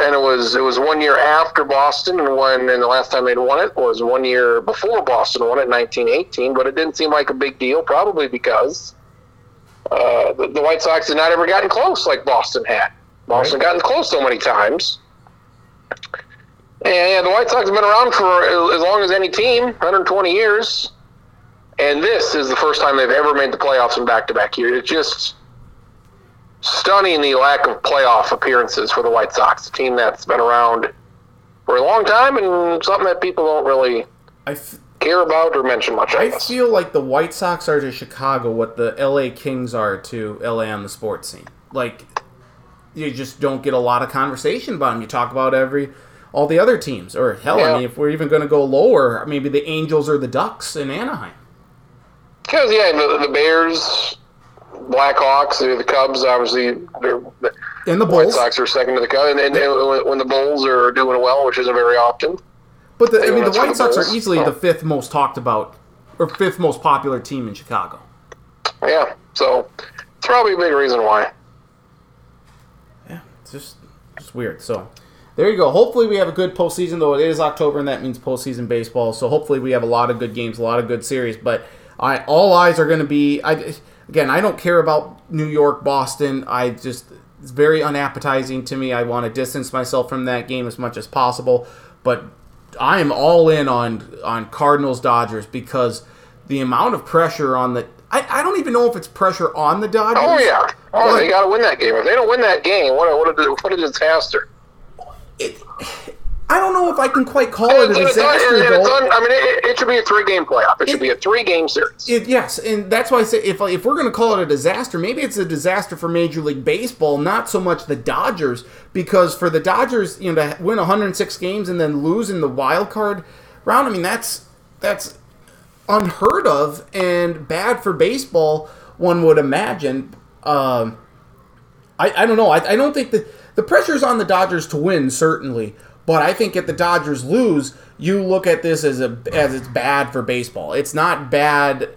And it was it was one year after Boston, and when and the last time they'd won it was one year before Boston won it, in 1918. But it didn't seem like a big deal, probably because uh, the, the White Sox had not ever gotten close like Boston had. Boston gotten close so many times. And yeah, the White Sox have been around for as long as any team, 120 years. And this is the first time they've ever made the playoffs in back-to-back years. It just stunning the lack of playoff appearances for the White Sox, a team that's been around for a long time and something that people don't really I, f- care about or mention much. I, I feel like the White Sox are to Chicago what the LA Kings are to LA on the sports scene. Like, you just don't get a lot of conversation about them. You talk about every all the other teams, or hell, Yeah. I mean, if we're even going to go lower, maybe the Angels or the Ducks in Anaheim. Because yeah, the, the Bears, Blackhawks, the, the Cubs, obviously, they're, the And the White Sox are second to the Cubs, and, and, and when the Bulls are doing well, which isn't very often. but the, I mean, the White the Sox are easily Oh. the fifth most talked about or fifth most popular team in Chicago. Yeah, so it's probably a big reason why. Yeah, it's just just weird. So there you go. Hopefully we have a good postseason, though it is October and that means postseason baseball. So hopefully we have a lot of good games, a lot of good series. But I all eyes are going to be. I again, I don't care about New York, Boston. I just it's very unappetizing to me. I want to distance myself from that game as much as possible. But I am all in on on Cardinals Dodgers because the amount of pressure on the. I, I don't even know if it's pressure on the Dodgers. Oh yeah, oh But- they got to win that game. If they don't win that game, what a, what a, what a disaster! it, I don't know if I can quite call it a disaster and it's though. un- I mean, it, it should be a three-game playoff. It should be a three-game series. It, yes, and that's why I say if if we're going to call it a disaster, maybe it's a disaster for Major League Baseball, not so much the Dodgers, because for the Dodgers, you know, to win 106 games and then lose in the wild card round, I mean that's that's unheard of and bad for baseball. One would imagine. Um, I, I don't know. I, I don't think the the pressure's on the Dodgers to win certainly, but I think if the Dodgers lose, you look at this as a as it's bad for baseball. It's not bad.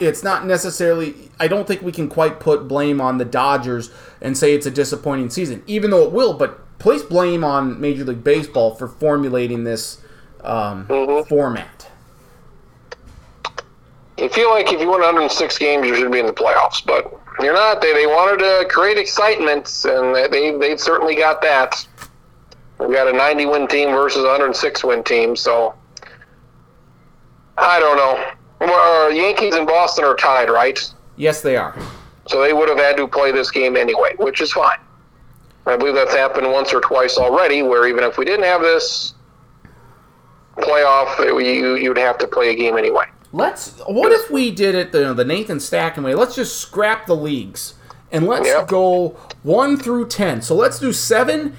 It's not necessarily. I don't think we can quite put blame on the Dodgers and say it's a disappointing season, even though it will. But place blame on Major League Baseball for formulating this um, Mhm. format. You feel like if you win 106 games, you should be in the playoffs, but you're not. They, they wanted to create excitement, and they they've certainly got that. We've got a 90 win team versus a 106 win team, so I don't know. Well, uh, Yankees and Boston are tied, right? Yes, they are. So they would have had to play this game anyway, which is fine. I believe that's happened once or twice already, where even if we didn't have this playoff, you, you'd have to play a game anyway. Let's. What if we did it the the Nathan Stacken way? Let's just scrap the leagues and let's Yep. go one through ten. So let's do seven.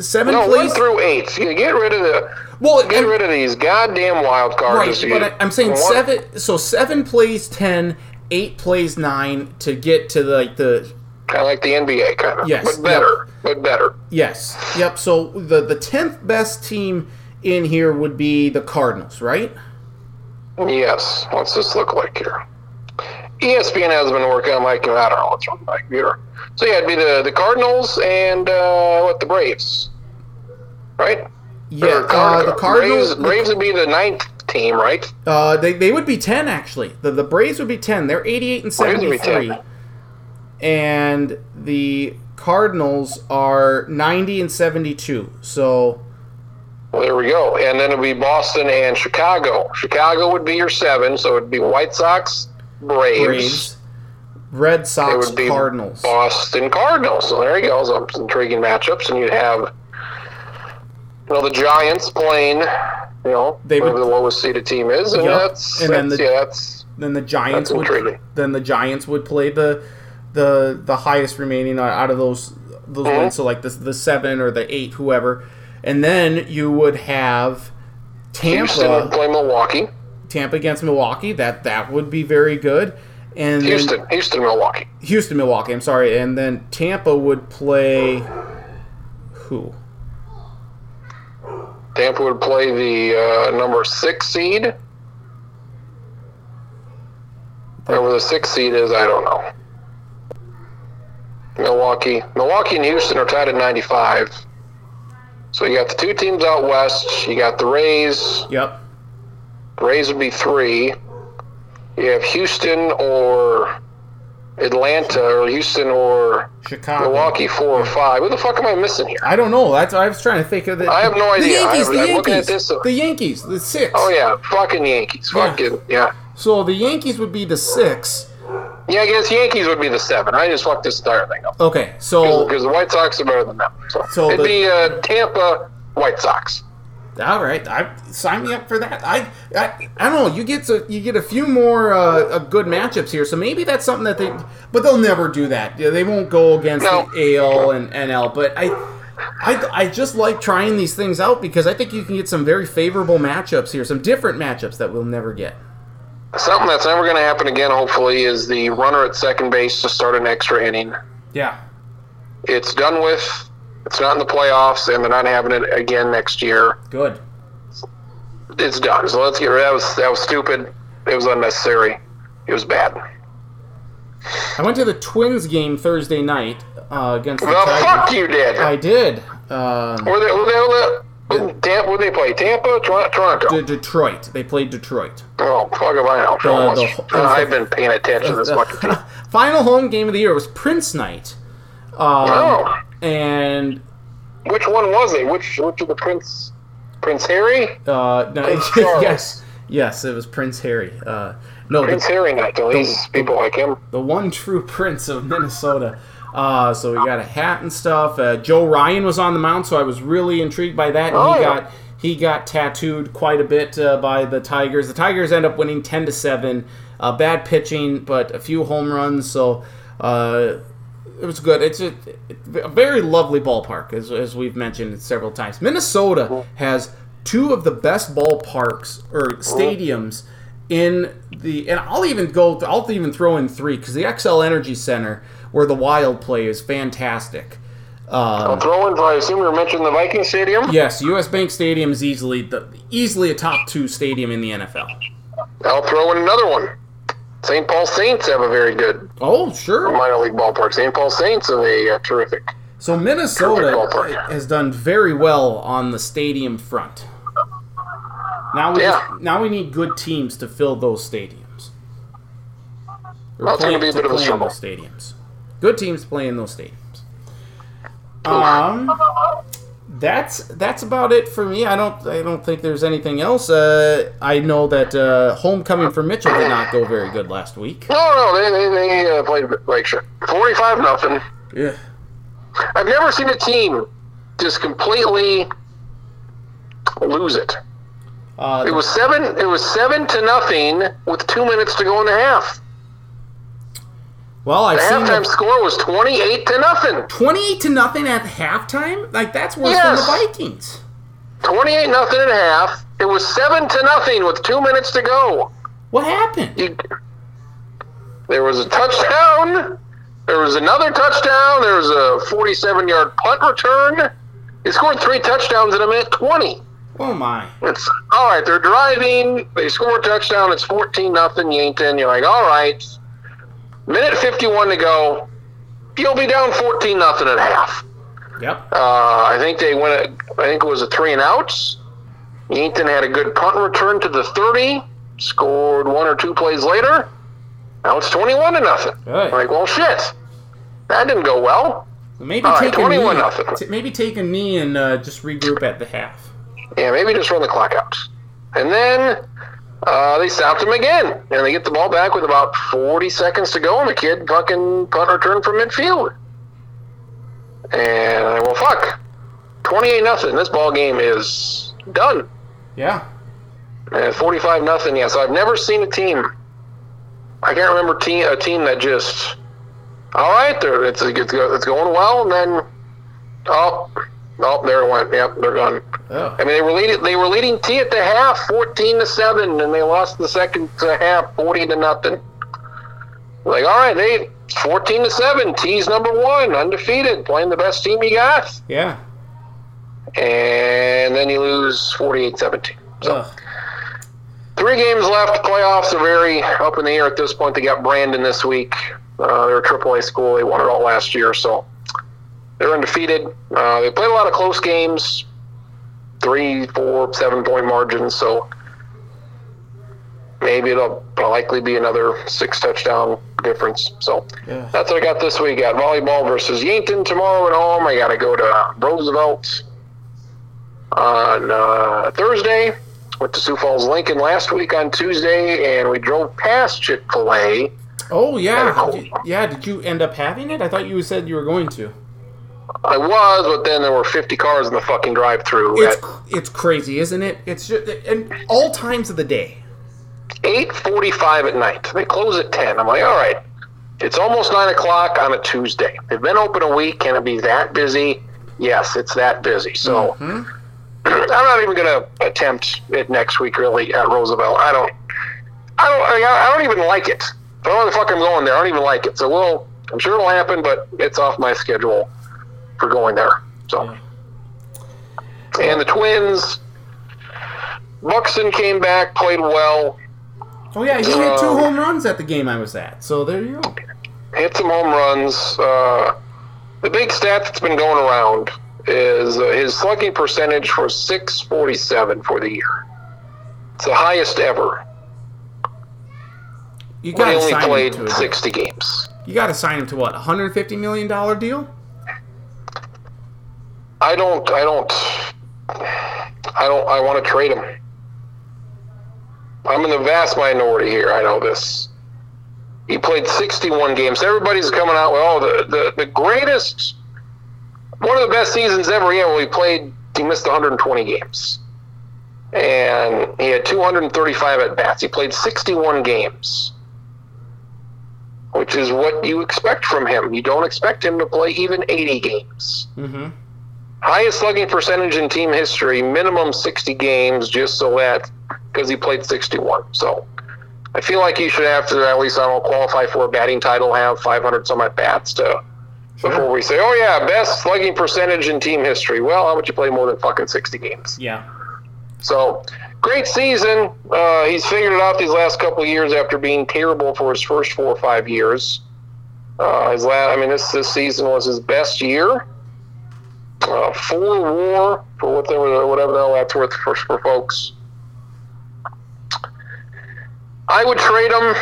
Seven, No, please. one through eight. Get rid of the well, get and- rid of these goddamn wild cards. right, but I, I'm saying one- seven. So seven plays ten, eight plays nine to get to the, like the Kind of like the NBA, kind of. Yes, but better. But better. yes, yep. So the the tenth best team in here would be the Cardinals, right? Yes. What's this look like here? ESPN has been working on my computer. I don't know what's wrong with my computer. So yeah, it'd be the, the Cardinals and uh, what the Braves, right? Yeah, Or uh, the Cardinals. Braves, Braves would be the ninth team, right? Uh, they, they would be 10 actually. The the Braves would be 10. They're 88 and Braves 73. And the Cardinals are 90 and 72. So Well, there we go. And then it'd be Boston and Chicago. Chicago would be your seven, so it'd be White Sox, Braves, Braves, Red Sox, Cardinals. Boston Cardinals. So there you go. Some intriguing matchups, and you'd have you know the Giants playing. You know, They would- the lowest seeded team is, and Yep. that's, And then the- yeah, that's Then the Giants would intriguing. then the Giants would play the the the highest remaining out- of those those Mhm. wins. So like the the seven or the eight, whoever. And then you would have Houston would Tampa play Milwaukee. Tampa against Milwaukee. That that would be very good. And then- Houston, Houston, Milwaukee. Houston, Milwaukee. I'm sorry, and then Tampa would play who? Tampa would play the uh, number six seed. Whatever the sixth seed is, I don't know. Milwaukee, Milwaukee, and Houston are tied at 95. So you got the two teams out west. You got the Rays. Yep. The Rays would be three. You have Houston or Atlanta, or Houston or Chicago. Milwaukee, four or five. What the fuck am I missing here? I don't know. That's I was trying to think of the. I have no idea. The idea. Yankees. I- the Yankees. looking at this- The Yankees. The six. Oh yeah, fucking Yankees. Yeah. Fucking yeah. So the Yankees would be the six. Yeah, I guess Yankees would be the seven. I just fucked this entire thing up Okay. So because the White Sox are better than them. So, So it'd the- be uh, Tampa White Sox. All right, I sign me up for that. I I, I don't know. You get to, you get a few more uh, uh, good matchups here, so maybe that's something that they. But they'll never do that. Yeah, They won't go against No. the AL and NL. But I. I, I just like trying these things out because I think you can get some very favorable matchups here, some different matchups that we'll never get. Something that's never going to happen again, hopefully, is the runner at second base to start an extra inning. Yeah. It's done with. It's not in the playoffs, and they're not having it again next year. Good. It's done. So let's get rid. Of that was that was stupid. It was unnecessary. It was bad. I went to the Twins game Thursday night uh, against the The Tigers. fuck you did. I did. Um, Were they? Were they? Were they Tampa? Where they play? Tampa, Tor- Toronto. De- Detroit. They played Detroit. Oh, fuck if I know. The, the, uh, I've been paying attention this much. Final home game of the year was Prince Night. Um, Oh, And which one was it? Which which of the Prince? Prince Harry? uh, no, Prince yes, yes, it was Prince Harry. Uh, no, Prince the, Harry. At the- people like him. the one true Prince of Minnesota. Uh, so we got a hat and stuff. Uh, Joe Ryan was on the mound, so I was really intrigued by that. Oh, he yeah. got he got tattooed quite a bit uh, by the Tigers. The Tigers end up winning ten to seven. Uh, bad pitching, but a few home runs. So uh, it was good. It's a, a very lovely ballpark, as, as we've mentioned several times. Minnesota has two of the best ballparks or stadiums in the, and I'll even go, I'll even throw in three because the Xcel Energy Center, where the Wild play, is fantastic. Um, Throw in. I assume you were mentioning the Viking Stadium. yes, U.S. Bank Stadium is easily the easily a top two stadium in the NFL. I'll throw in another one. St. Paul Saints have a very good Oh, sure. minor league ballpark. St. Paul Saints have a uh, terrific. So Minnesota ballpark. has done very well on the stadium front. Now we Yeah. just, now we need good teams to fill those stadiums. Or That's gonna be a bit of a play in struggle. those stadiums. Good teams play in those stadiums. Um, that's that's about it for me. I don't I don't think there's anything else. Uh, I know that uh, homecoming for Mitchell did not go very good last week. No, no, they they, they uh, played like shit. Forty-five nothing. Yeah. I've never seen a team just completely lose it. Uh, It was seven. It was seven to nothing with two minutes to go in the half. Well, I've The seen halftime the score was twenty-eight to nothing. 28 to nothing at halftime. Like that's worse Yes. than the Vikings. Twenty-eight nothing and a half. It was seven to nothing with two minutes to go. What happened? You, there was a touchdown. There was another touchdown. There was a forty-seven-yard punt return. They scored three touchdowns in a minute twenty. Oh my. It's all right. They're driving. They score a touchdown. It's fourteen nothing Yankton. You're like, all right. Minute fifty-one to go. You'll be down fourteen nothing at half. Yep. Uh, I think they went. I think it was a three and outs. Yankton had a good punt return to the thirty. Scored one or two plays later. Now it's twenty-one to nothing. Good. Like, well, shit. That didn't go well. Maybe All right, take a knee. 21 nothing. t- maybe take a knee and uh, just regroup at the half. Yeah, maybe just run the clock out. And then uh, they stopped him again, and they get the ball back with about 40 seconds to go, and the kid fucking punt return from midfield. And I well, fuck, 28 nothing. This ball game is done. Yeah. And 45 nothing. Yeah, so I've never seen a team. I can't remember team a team that just. All right, there it's it's it's going well, and then oh, oh, there it went. Yep, they're gone. Oh. I mean, they were leading. They were leading T at the half, fourteen to seven, and they lost the second half, forty to nothing. Like, all right, they fourteen to seven. T's number one, undefeated, playing the best team you got, Yeah. and then you lose 48-17. So Ugh. three games left. Playoffs are very up in the air at this point. They got Brandon this week. Uh, they're a AAA school. They won it all last year, so they're undefeated. Uh, they played a lot of close games, three, four, seven point margins. So maybe it'll likely be another six touchdown difference. So Yeah. that's what I got this week. Got volleyball versus Yankton tomorrow at home. I got to go to Roosevelt on uh, Thursday. Went to Sioux Falls Lincoln last week on Tuesday, and we drove past Chick Fil A. Oh yeah. Did you- yeah. Did you end up having it? I thought you said you were going to. I was, but then there were 50 cars in the fucking drive-through It's it's crazy, isn't it? It's just and all times of the day. 8:45 at night. They close at 10. I'm like, all right, it's almost nine o'clock on a Tuesday. They've been open a week. Can it be that busy? Yes, it's that busy. So Mhm. I'm not even going to attempt it next week. Really at Roosevelt. I don't. I don't. I I don't even like it. I don't know the fuck I'm going there. I don't even like it. So we'll. I'm sure it'll happen, but it's off my schedule for going there. So. Yeah. And the Twins. Buxton came back, played well. Oh yeah, he hit two Um, home runs at the game I was at. So there you go. hit some home runs. Uh, the big stat that's been going around is uh, his slugging percentage was 647 for the year. It's the highest ever. You got to only sign him played to 60 games. You got to sign him to what? 150 million dollar deal? I don't. I don't. I don't. I want to trade him. I'm in the vast minority here. I know this. He played 61 games. Everybody's coming out with oh the the, the greatest, one of the best seasons ever. Yeah, well he played. He missed 120 games, and he had 235 at bats. He played 61 games, which is what you expect from him. You don't expect him to play even 80 games Mm-hmm. Highest slugging percentage in team history, minimum 60 games, just so that because he played 61. So I feel like he should have to at least I don't qualify for a batting title, have 500 some at bats to before we say, oh yeah, best slugging percentage in team history. Well, how would you play more than fucking 60 games? Yeah. So great season. Uh, he's figured it out these last couple of years after being terrible for his first four or five years. Uh, his last, I mean, this this season was his best year. Uh, four WAR for whatever whatever the hell that's worth for, for folks. I would trade him.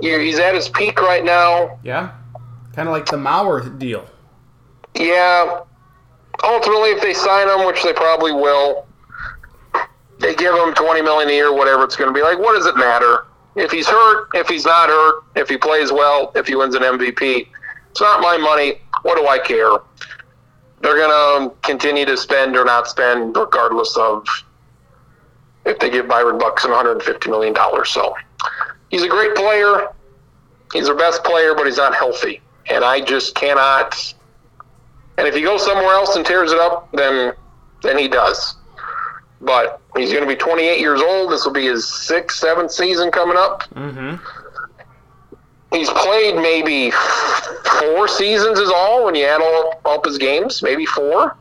He's at his peak right now. Yeah. Kind of like the Mauer deal. Yeah, ultimately, if they sign him, which they probably will, they give him twenty million a year, whatever it's going to be. Like, what does it matter if he's hurt? If he's not hurt? If he plays well? If he wins an MVP? It's not my money. What do I care? They're going to continue to spend or not spend, regardless of if they give Byron Buxton 150 million dollars. So he's a great player. He's their best player, but he's not healthy, and I just cannot. And if he goes somewhere else and tears it up, then then he does. But he's going to be 28 years old. This will be his sixth, seventh season coming up. Mm-hmm. He's played maybe four seasons is all when you add all up his games, maybe four.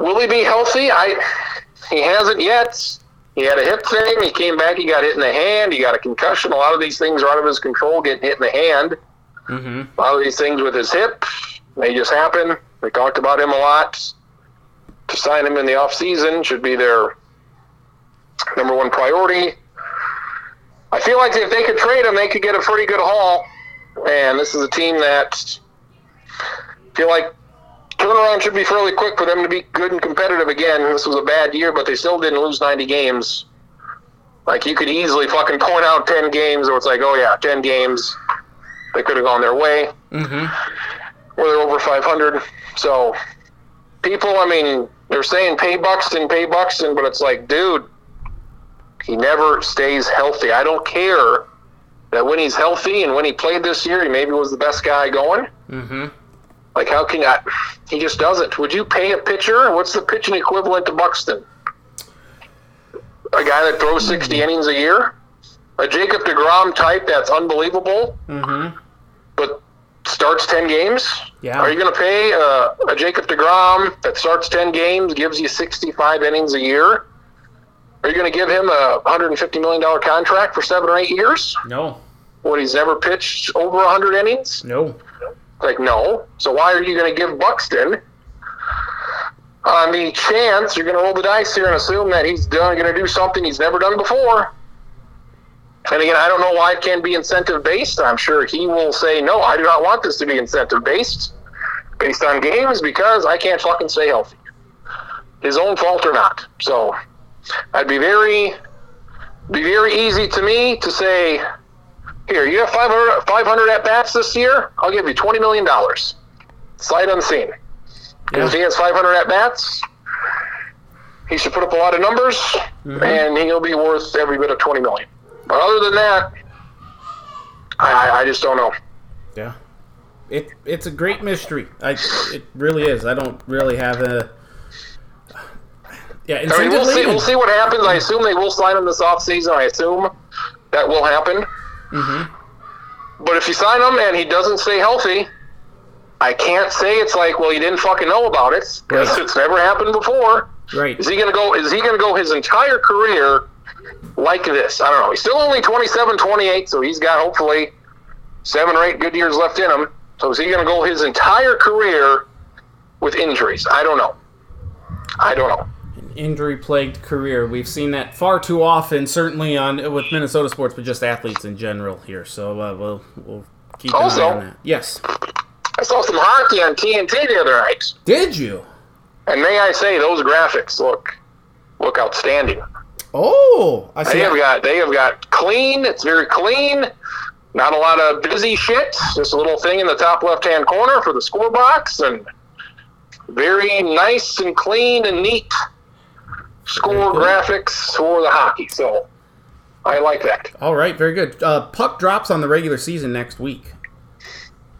Will he be healthy? I he hasn't yet. He had a hip thing. He came back. He got hit in the hand. He got a concussion. A lot of these things are out of his control. Getting hit in the hand. Mm-hmm. A lot of these things with his hip, they just happen. We talked about him a lot. To sign him in the off season should be their number one priority. I feel like if they could trade him, they could get a pretty good haul. And this is a team that I feel like turnaround should be fairly quick for them to be good and competitive again. This was a bad year, but they still didn't lose 90 games. Like you could easily fucking point out 10 games where it's like, oh yeah, 10 games. They could have gone their way. Mm-hmm. Where they're over 500. So people, I mean, they're saying pay Buxton, pay Buxton, but it's like, dude, he never stays healthy. I don't care that when he's healthy and when he played this year, he maybe was the best guy going. Mm-hmm. Like, how can I? He just doesn't. Would you pay a pitcher? What's the pitching equivalent to Buxton? A guy that throws 60 innings a year? A Jacob DeGrom type that's unbelievable, Mm-hmm. but starts 10 games? Yeah. Are you going to pay a, a Jacob DeGrom that starts 10 games, gives you 65 innings a year? Are you going to give him a $150 million contract for seven or eight years? No. When he's never pitched over 100 innings? No. Like, no. So why are you going to give Buxton on the chance you're going to roll the dice here and assume that he's done going to do something he's never done before? And again, I don't know why it can be incentive based. I'm sure he will say, no, I do not want this to be incentive based, based on games, because I can't fucking stay healthy. His own fault or not. So I'd be very, be very easy to me to say, here, you have 500, 500 at bats this year. I'll give you $20 million. Sight unseen. Yeah. He has 500 at bats, he should put up a lot of numbers, Mhm. and he'll be worth every bit of 20 million. But other than that, I, I- I just don't know. Yeah. It it's a great mystery. I it really is. I don't really have a. Yeah, I mean, we'll see. We'll see what happens. I assume they will sign him this offseason. I assume that will happen. Mm-hmm. But if you sign him and he doesn't stay healthy, I can't say it's like, well, you didn't fucking know about it because Right. it's never happened before. Right. Is he gonna go? Is he gonna go his entire career like this? I don't know. He's still only 27, 28, so he's got hopefully seven or eight good years left in him. So is he gonna go his entire career with injuries? I don't know. I don't know. Injury plagued career. We've seen that far too often, certainly on with Minnesota sports, but just athletes in general here. So uh, we'll we'll keep an Also- eye on that. Yes. I saw some hockey on TNT the other night, Did you? and may I say those graphics look look outstanding. Oh, I see. They have got they have got clean. It's very clean. Not a lot of busy shit. Just a little thing in the top left hand corner for the score box, and very nice and clean and neat score graphics for the hockey. So I like that. All right, very good. Uh, puck drops on the regular season next week.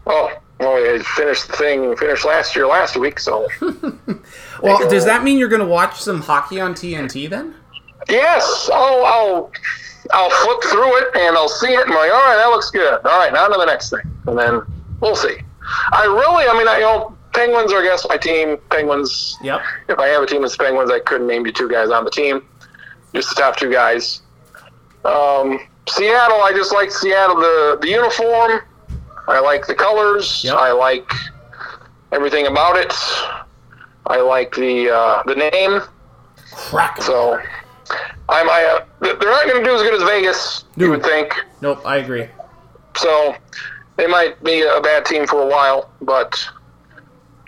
Oh, well, I finished the thing. Finished last year, last week. So Well, does that mean you're going to watch some hockey on TNT then? yes, I'll I'll I'll flip through it and I'll see it and I'm like, all right, that looks good. All right, now to the next thing, and then we'll see. I really, I mean, I you know, Penguins are I guess my team. Penguins. Yep. If I have a team that's Penguins, I couldn't name you two guys on the team. Just the top two guys. Um, Seattle, I just like Seattle the the uniform. I like the colors. Yep. I like everything about it. I like the uh, the name. Crack. So I'm I uh, they're not going to do as good as Vegas. You would think. Nope, I agree. So they might be a bad team for a while, but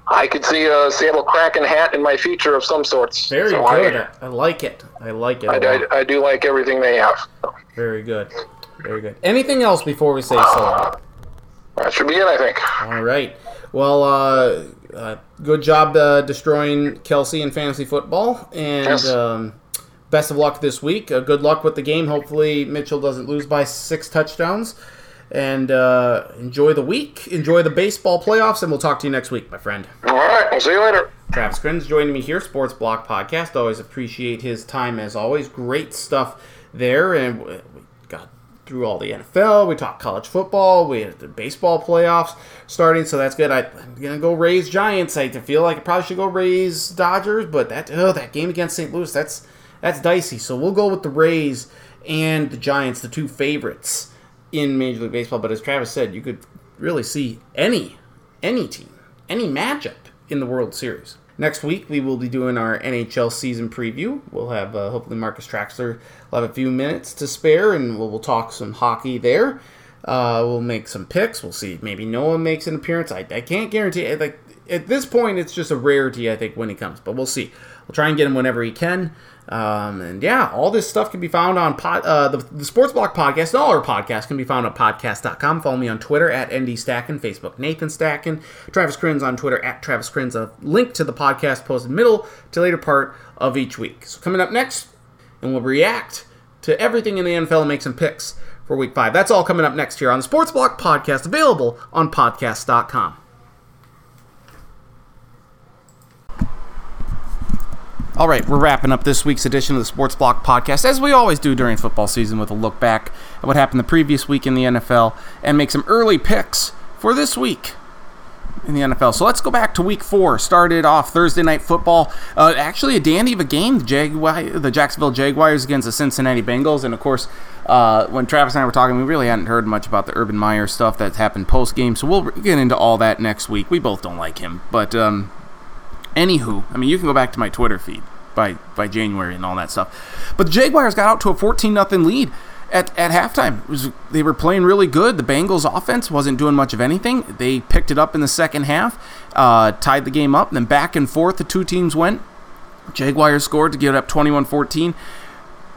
I could see a Seattle Kraken hat in my future of some sorts. Very So good. I, I, like it. I like it. I. I, I do like everything they have. Very good. Very good. Anything else before we say so? That should be it, I think. All right. Well, uh, uh, good job uh, destroying Kelsey in fantasy football, and Yes. um, best of luck this week. Uh, good luck with the game. Hopefully, Mitchell doesn't lose by six touchdowns. And uh, enjoy the week. Enjoy the baseball playoffs, and we'll talk to you next week, my friend. All right, I'll see you later. Travis Crins joining me here, Sports Block Podcast. Always appreciate his time as always. Great stuff there, and we got through all the NFL. We talked college football. We had the baseball playoffs starting, so that's good. I, I'm gonna go Rays Giants. I feel like I probably should go Rays Dodgers, but that oh that game against St. Louis that's that's dicey. So we'll go with the Rays and the Giants, the two favorites in Major League Baseball. But as Travis said, you could really see any any team, any matchup in the World Series. Next week, we will be doing our NHL season preview. We'll have uh, hopefully Marcus Traxler will have a few minutes to spare, and we'll, we'll talk some hockey there. Uh, we'll make some picks. We'll see maybe Noah makes an appearance. I, I can't guarantee. Like at this point, it's just a rarity. I think when he comes, but we'll see. We'll try and get him whenever he can. Um, and yeah, all this stuff can be found on pod, uh, the, the Sports Block podcast. All our podcasts can be found at podcast.com. Follow me on Twitter at ND Stacken, Facebook Nathan Stacken, Travis Crins on Twitter at Travis Crins. A link to the podcast posted middle to later part of each week. So coming up next, and we'll react to everything in the NFL and make some picks for week five. That's all coming up next here on the Sports Block podcast, available on podcast.com. All right, we're wrapping up this week's edition of the Sports Block podcast, as we always do during football season, with a look back at what happened the previous week in the NFL and make some early picks for this week in the NFL. So let's go back to week four. Started off Thursday night football. Uh, actually, a dandy of a game. The, the Jacksonville Jaguars against the Cincinnati Bengals. And of course, uh, when Travis and I were talking, we really hadn't heard much about the Urban Meyer stuff that's happened post game. So we'll get into all that next week. We both don't like him. But um, anywho, I mean, you can go back to my Twitter feed by, by January and all that stuff. But the Jaguars got out to a 14 0 lead at, at halftime. Was, they were playing really good. The Bengals offense wasn't doing much of anything. They picked it up in the second half, uh, tied the game up, then back and forth the two teams went. Jaguars scored to get up 21 14.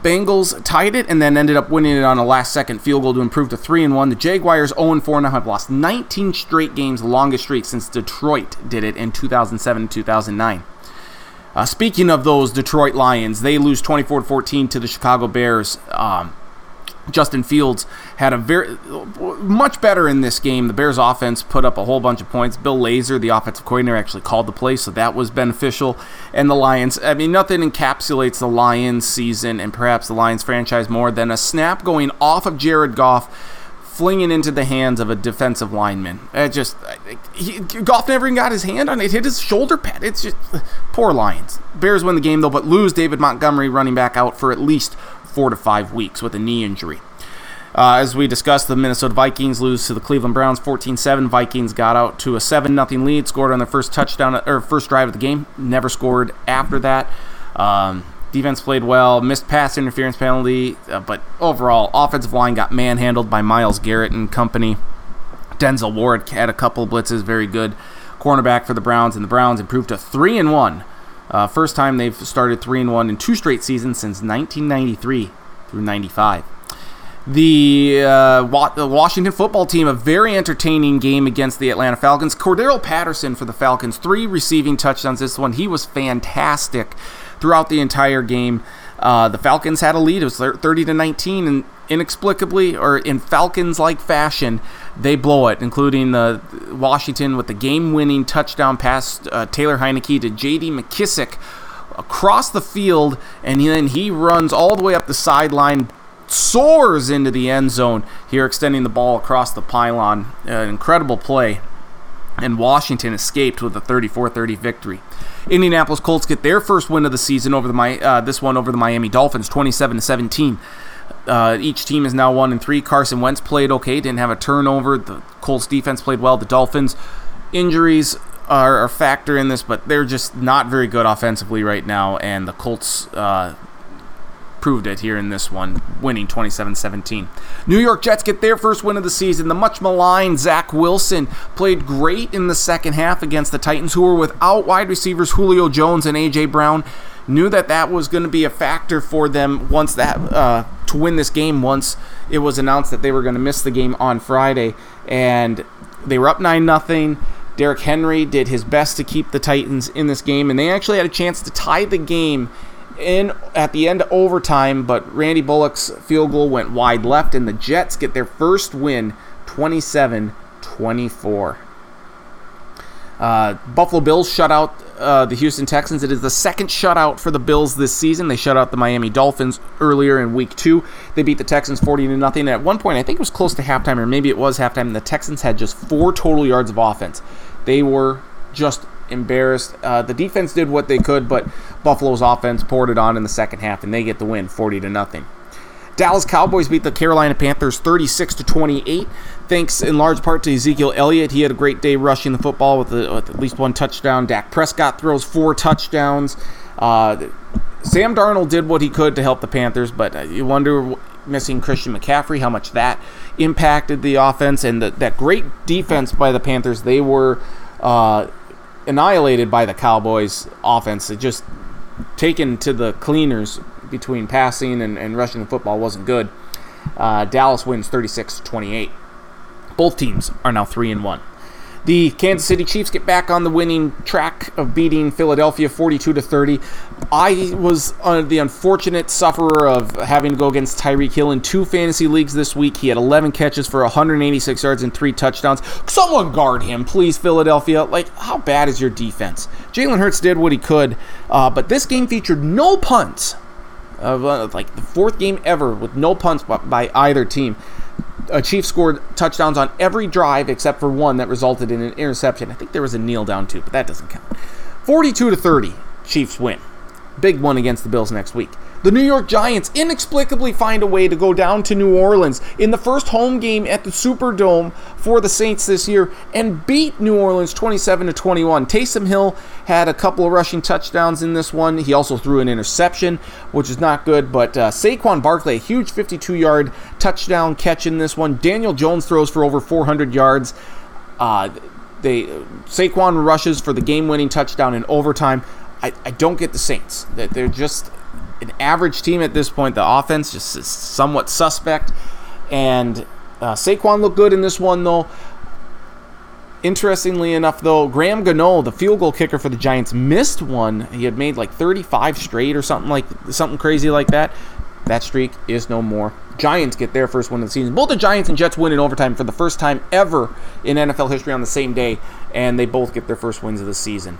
Bengals tied it and then ended up winning it on a last second field goal to improve to 3 and 1. The Jaguars 0 and 4 now have lost 19 straight games, longest streak since Detroit did it in 2007 2009. Uh, speaking of those Detroit Lions, they lose 24 14 to the Chicago Bears. Um, Justin Fields had a very much better in this game. The Bears offense put up a whole bunch of points. Bill Lazor, the offensive coordinator, actually called the play, so that was beneficial. And the Lions, I mean, nothing encapsulates the Lions season and perhaps the Lions franchise more than a snap going off of Jared Goff, flinging into the hands of a defensive lineman. It just he, Goff never even got his hand on it. it. Hit his shoulder pad. It's just poor Lions. Bears win the game though, but lose David Montgomery running back out for at least four to five weeks with a knee injury. Uh, as we discussed, the Minnesota Vikings lose to the Cleveland Browns 14-7. Vikings got out to a 7-0 lead, scored on their first touchdown or first drive of the game. Never scored after that. Um, defense played well, missed pass interference penalty, uh, but overall, offensive line got manhandled by Myles Garrett and company. Denzel Ward had a couple blitzes, very good cornerback for the Browns, and the Browns improved to three and one. Uh, first time they've started three and one in two straight seasons since 1993 through 95. The, uh, Wa- the Washington football team, a very entertaining game against the Atlanta Falcons. Cordarrelle Patterson for the Falcons, three receiving touchdowns. This one, he was fantastic throughout the entire game. Uh, the Falcons had a lead. It was 30 to 19, and inexplicably, or in Falcons-like fashion, they blow it, including the Washington with the game-winning touchdown pass uh, Taylor Heinicke to J.D. McKissic across the field, and then he runs all the way up the sideline, soars into the end zone here, extending the ball across the pylon. Uh, incredible play. And Washington escaped with a 34-30 victory. Indianapolis Colts get their first win of the season over the uh, this one over the Miami Dolphins, 27 to 17. Uh, each team is now one and three. Carson Wentz played okay, didn't have a turnover. The Colts defense played well. The Dolphins injuries are a factor in this, but they're just not very good offensively right now. And the Colts uh, proved it here in this one, winning 27 17. New York Jets get their first win of the season. The much maligned Zach Wilson played great in the second half against the Titans, who were without wide receivers Julio Jones and A.J. Brown. Knew that that was going to be a factor for them once that uh, to win this game. Once it was announced that they were going to miss the game on Friday, and they were up nine nothing. Derrick Henry did his best to keep the Titans in this game, and they actually had a chance to tie the game in at the end of overtime, but Randy Bullock's field goal went wide left, and the Jets get their first win 27 24. Uh, Buffalo Bills shut out uh, the Houston Texans. It is the second shutout for the Bills this season. They shut out the Miami Dolphins earlier in Week Two. They beat the Texans forty to nothing. At one point, I think it was close to halftime, or maybe it was halftime. The Texans had just four total yards of offense. They were just embarrassed. Uh, the defense did what they could, but Buffalo's offense poured it on in the second half, and they get the win, forty to nothing. Dallas Cowboys beat the Carolina Panthers 36 to 28, thanks in large part to Ezekiel Elliott. He had a great day rushing the football with, a, with at least one touchdown. Dak Prescott throws four touchdowns. Uh, Sam Darnold did what he could to help the Panthers, but uh, you wonder missing Christian McCaffrey how much that impacted the offense and the, that great defense by the Panthers. They were uh, annihilated by the Cowboys offense. It just taken to the cleaners between passing and, and rushing the football wasn't good. Uh, Dallas wins 36 28. Both teams are now 3 and 1. The Kansas City Chiefs get back on the winning track of beating Philadelphia 42 to 30. I was uh, the unfortunate sufferer of having to go against Tyreek Hill in two fantasy leagues this week. He had 11 catches for 186 yards and three touchdowns. Someone guard him, please, Philadelphia. Like, how bad is your defense? Jalen Hurts did what he could, uh, but this game featured no punts. Uh, like the fourth game ever with no punts by either team. A Chiefs scored touchdowns on every drive except for one that resulted in an interception. I think there was a kneel down too, but that doesn't count. 42 to 30, Chiefs win. Big one against the Bills next week. The New York Giants inexplicably find a way to go down to New Orleans in the first home game at the Superdome for the Saints this year and beat New Orleans 27 to 21. Taysom Hill had a couple of rushing touchdowns in this one. He also threw an interception, which is not good. But uh, Saquon Barkley, a huge 52-yard touchdown catch in this one. Daniel Jones throws for over 400 yards. Uh, they Saquon rushes for the game-winning touchdown in overtime. I, I don't get the Saints. They're just an average team at this point. The offense just is somewhat suspect. And uh, Saquon looked good in this one, though. Interestingly enough, though, Graham Gano, the field goal kicker for the Giants, missed one. He had made like 35 straight or something like something crazy like that. That streak is no more. Giants get their first win of the season. Both the Giants and Jets win in overtime for the first time ever in NFL history on the same day, and they both get their first wins of the season.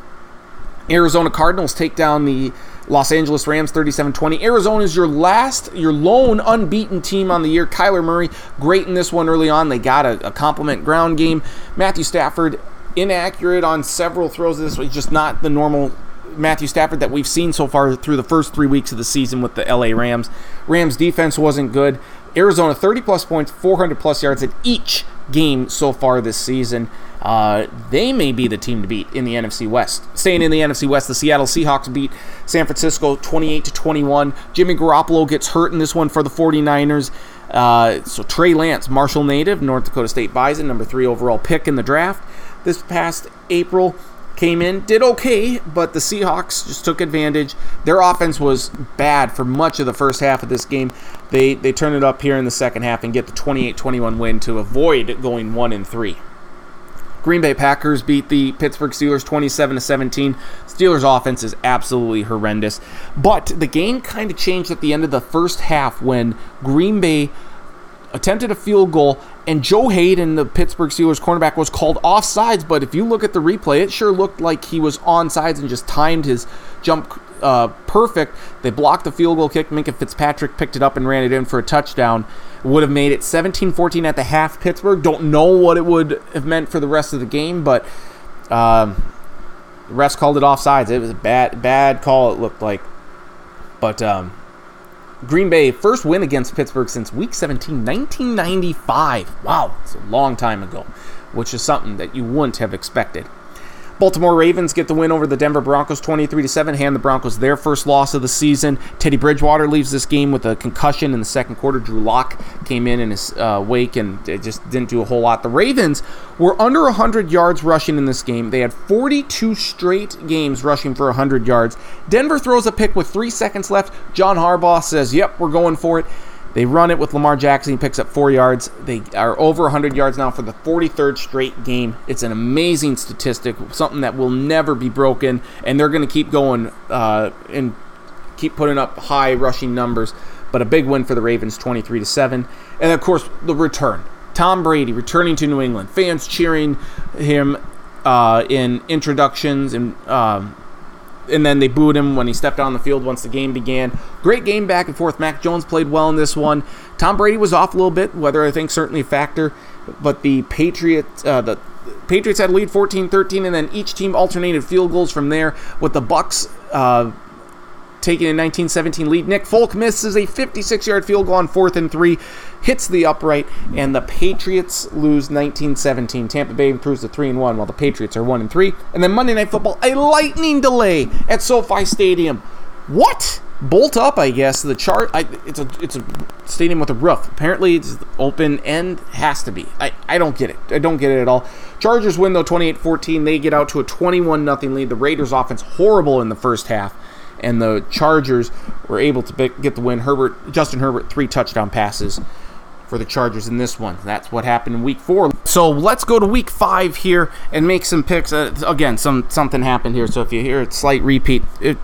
Arizona Cardinals take down the Los Angeles Rams 37-20. Arizona is your last, your lone unbeaten team on the year. Kyler Murray, great in this one early on. They got a, a compliment ground game. Matthew Stafford, inaccurate on several throws this way, just not the normal Matthew Stafford that we've seen so far through the first three weeks of the season with the LA Rams. Rams defense wasn't good. Arizona 30 plus points, 400 plus yards in each game so far this season. Uh, they may be the team to beat in the NFC West. Staying in the NFC West, the Seattle Seahawks beat San Francisco 28 to 21. Jimmy Garoppolo gets hurt in this one for the 49ers. Uh, so Trey Lance, Marshall native, North Dakota State Bison, number three overall pick in the draft this past April came in, did okay, but the Seahawks just took advantage. Their offense was bad for much of the first half of this game. They they turn it up here in the second half and get the 28-21 win to avoid going 1 and 3. Green Bay Packers beat the Pittsburgh Steelers 27 to 17. Steelers offense is absolutely horrendous, but the game kind of changed at the end of the first half when Green Bay attempted a field goal, and Joe Haden, the Pittsburgh Steelers cornerback, was called offsides. But if you look at the replay, it sure looked like he was onside and just timed his jump uh, perfect. They blocked the field goal kick. Minkah Fitzpatrick picked it up and ran it in for a touchdown. Would have made it 17 14 at the half. Pittsburgh don't know what it would have meant for the rest of the game, but um, the refs called it offsides. It was a bad, bad call, it looked like. But um, Green Bay first win against Pittsburgh since Week 17, 1995. Wow, it's a long time ago, which is something that you wouldn't have expected. Baltimore Ravens get the win over the Denver Broncos 23 to 7, hand the Broncos their first loss of the season. Teddy Bridgewater leaves this game with a concussion in the second quarter. Drew Lock came in in his uh, wake and it just didn't do a whole lot. The Ravens were under 100 yards rushing in this game. They had 42 straight games rushing for 100 yards. Denver throws a pick with three seconds left. John Harbaugh says, Yep, we're going for it. They run it with Lamar Jackson. He picks up four yards. They are over 100 yards now for the 43rd straight game. It's an amazing statistic, something that will never be broken, and they're going to keep going uh, and keep putting up high rushing numbers. But a big win for the Ravens, 23 to seven, and of course the return. Tom Brady returning to New England. Fans cheering him uh, in introductions and um, and then they booed him when he stepped on the field once the game began. Great game back and forth. Mac Jones played well in this one. Tom Brady was off a little bit, weather I think certainly a factor, but the Patriots uh, the Patriots had a lead 14-13 and then each team alternated field goals from there with the Bucs uh, taking a 19-17 lead. Nick Folk misses a 56 yard field goal on fourth and three, hits the upright, and the Patriots lose 1917. Tampa Bay improves to 3 and 1, while the Patriots are 1 and 3. And then Monday Night Football, a lightning delay at SoFi Stadium. What? Bolt up, I guess. The chart, I, it's a it's a stadium with a roof. Apparently, it's open and has to be. I, I don't get it. I don't get it at all. Chargers win though 28-14. They get out to a 21 0 lead. The Raiders offense horrible in the first half and the Chargers were able to get the win. Herbert, Justin Herbert, three touchdown passes for the Chargers in this one. That's what happened in Week Four. So let's go to Week Five here and make some picks. Uh, again, some something happened here. So if you hear a slight repeat, it,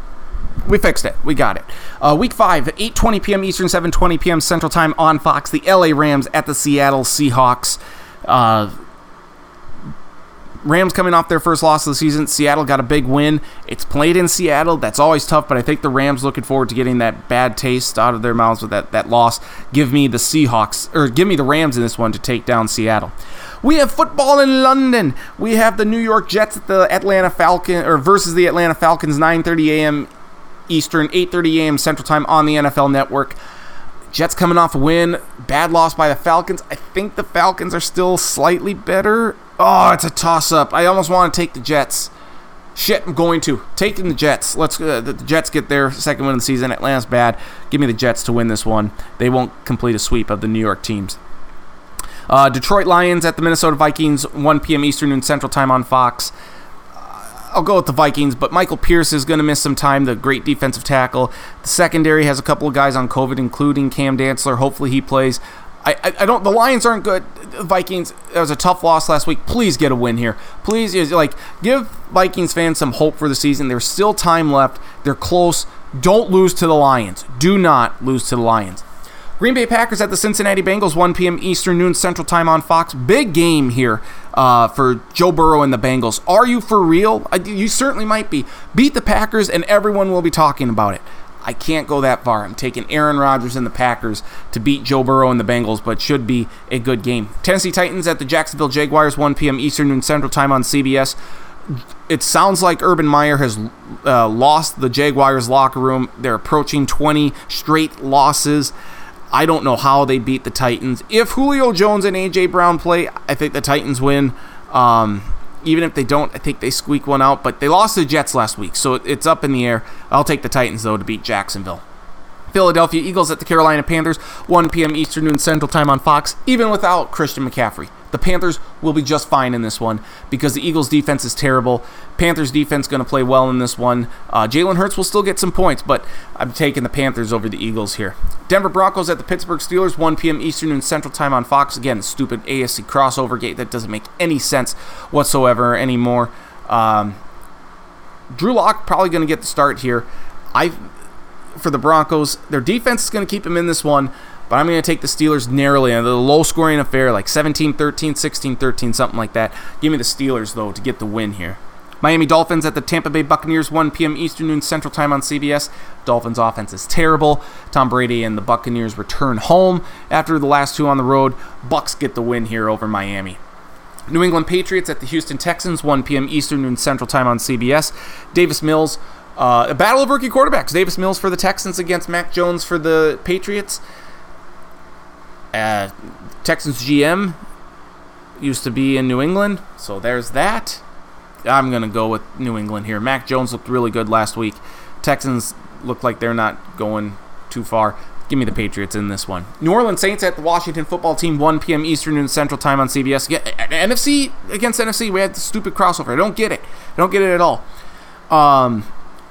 we fixed it. We got it. Uh, week five, 8:20 p.m. Eastern, 7:20 p.m. Central Time on Fox. The LA Rams at the Seattle Seahawks. Uh, Rams coming off their first loss of the season. Seattle got a big win. It's played in Seattle. That's always tough, but I think the Rams looking forward to getting that bad taste out of their mouths with that, that loss. Give me the Seahawks, or give me the Rams in this one to take down Seattle. We have football in London. We have the New York Jets at the Atlanta Falcons, or versus the Atlanta Falcons, 9:30 a.m. Eastern, 8:30 a.m. Central Time on the NFL Network. Jets coming off a win, bad loss by the Falcons. I think the Falcons are still slightly better. Oh, it's a toss up. I almost want to take the Jets. Shit, I'm going to taking the Jets. Let's uh, the Jets get their second win of the season. Atlanta's bad. Give me the Jets to win this one. They won't complete a sweep of the New York teams. Uh, Detroit Lions at the Minnesota Vikings, 1 p.m. Eastern and Central Time on Fox. I'll go with the Vikings, but Michael Pierce is going to miss some time, the great defensive tackle. The secondary has a couple of guys on COVID, including Cam Dantzler. Hopefully he plays. I, I, don't. The Lions aren't good. The Vikings. That was a tough loss last week. Please get a win here. Please, like, give Vikings fans some hope for the season. There's still time left. They're close. Don't lose to the Lions. Do not lose to the Lions. Green Bay Packers at the Cincinnati Bengals, 1 p.m. Eastern, noon Central Time on Fox. Big game here uh, for Joe Burrow and the Bengals. Are you for real? You certainly might be. Beat the Packers, and everyone will be talking about it. I can't go that far. I'm taking Aaron Rodgers and the Packers to beat Joe Burrow and the Bengals, but should be a good game. Tennessee Titans at the Jacksonville Jaguars, 1 p.m. Eastern noon Central Time on CBS. It sounds like Urban Meyer has uh, lost the Jaguars locker room. They're approaching 20 straight losses. I don't know how they beat the Titans. If Julio Jones and AJ Brown play, I think the Titans win. Um, even if they don't, I think they squeak one out. But they lost to the Jets last week, so it's up in the air. I'll take the Titans though to beat Jacksonville. Philadelphia Eagles at the Carolina Panthers, 1 p.m. Eastern Noon Central Time on Fox, even without Christian McCaffrey. The Panthers will be just fine in this one because the Eagles' defense is terrible. Panthers' defense going to play well in this one. Uh, Jalen Hurts will still get some points, but I'm taking the Panthers over the Eagles here. Denver Broncos at the Pittsburgh Steelers, 1 p.m. Eastern and Central Time on Fox. Again, stupid ASC crossover gate that doesn't make any sense whatsoever anymore. Um, Drew Lock probably going to get the start here. I for the Broncos. Their defense is going to keep them in this one, but I'm going to take the Steelers narrowly. In a low scoring affair, like 17 13, 16 13, something like that. Give me the Steelers, though, to get the win here. Miami Dolphins at the Tampa Bay Buccaneers, 1 p.m. Eastern Noon Central Time on CBS. Dolphins offense is terrible. Tom Brady and the Buccaneers return home after the last two on the road. Bucs get the win here over Miami. New England Patriots at the Houston Texans, 1 p.m. Eastern Noon Central Time on CBS. Davis Mills uh, a battle of rookie quarterbacks. Davis Mills for the Texans against Mac Jones for the Patriots. Uh, Texans GM used to be in New England, so there's that. I'm going to go with New England here. Mac Jones looked really good last week. Texans look like they're not going too far. Give me the Patriots in this one. New Orleans Saints at the Washington football team, 1 p.m. Eastern and Central Time on CBS. Yeah, NFC against NFC, we had the stupid crossover. I don't get it. I don't get it at all. Um,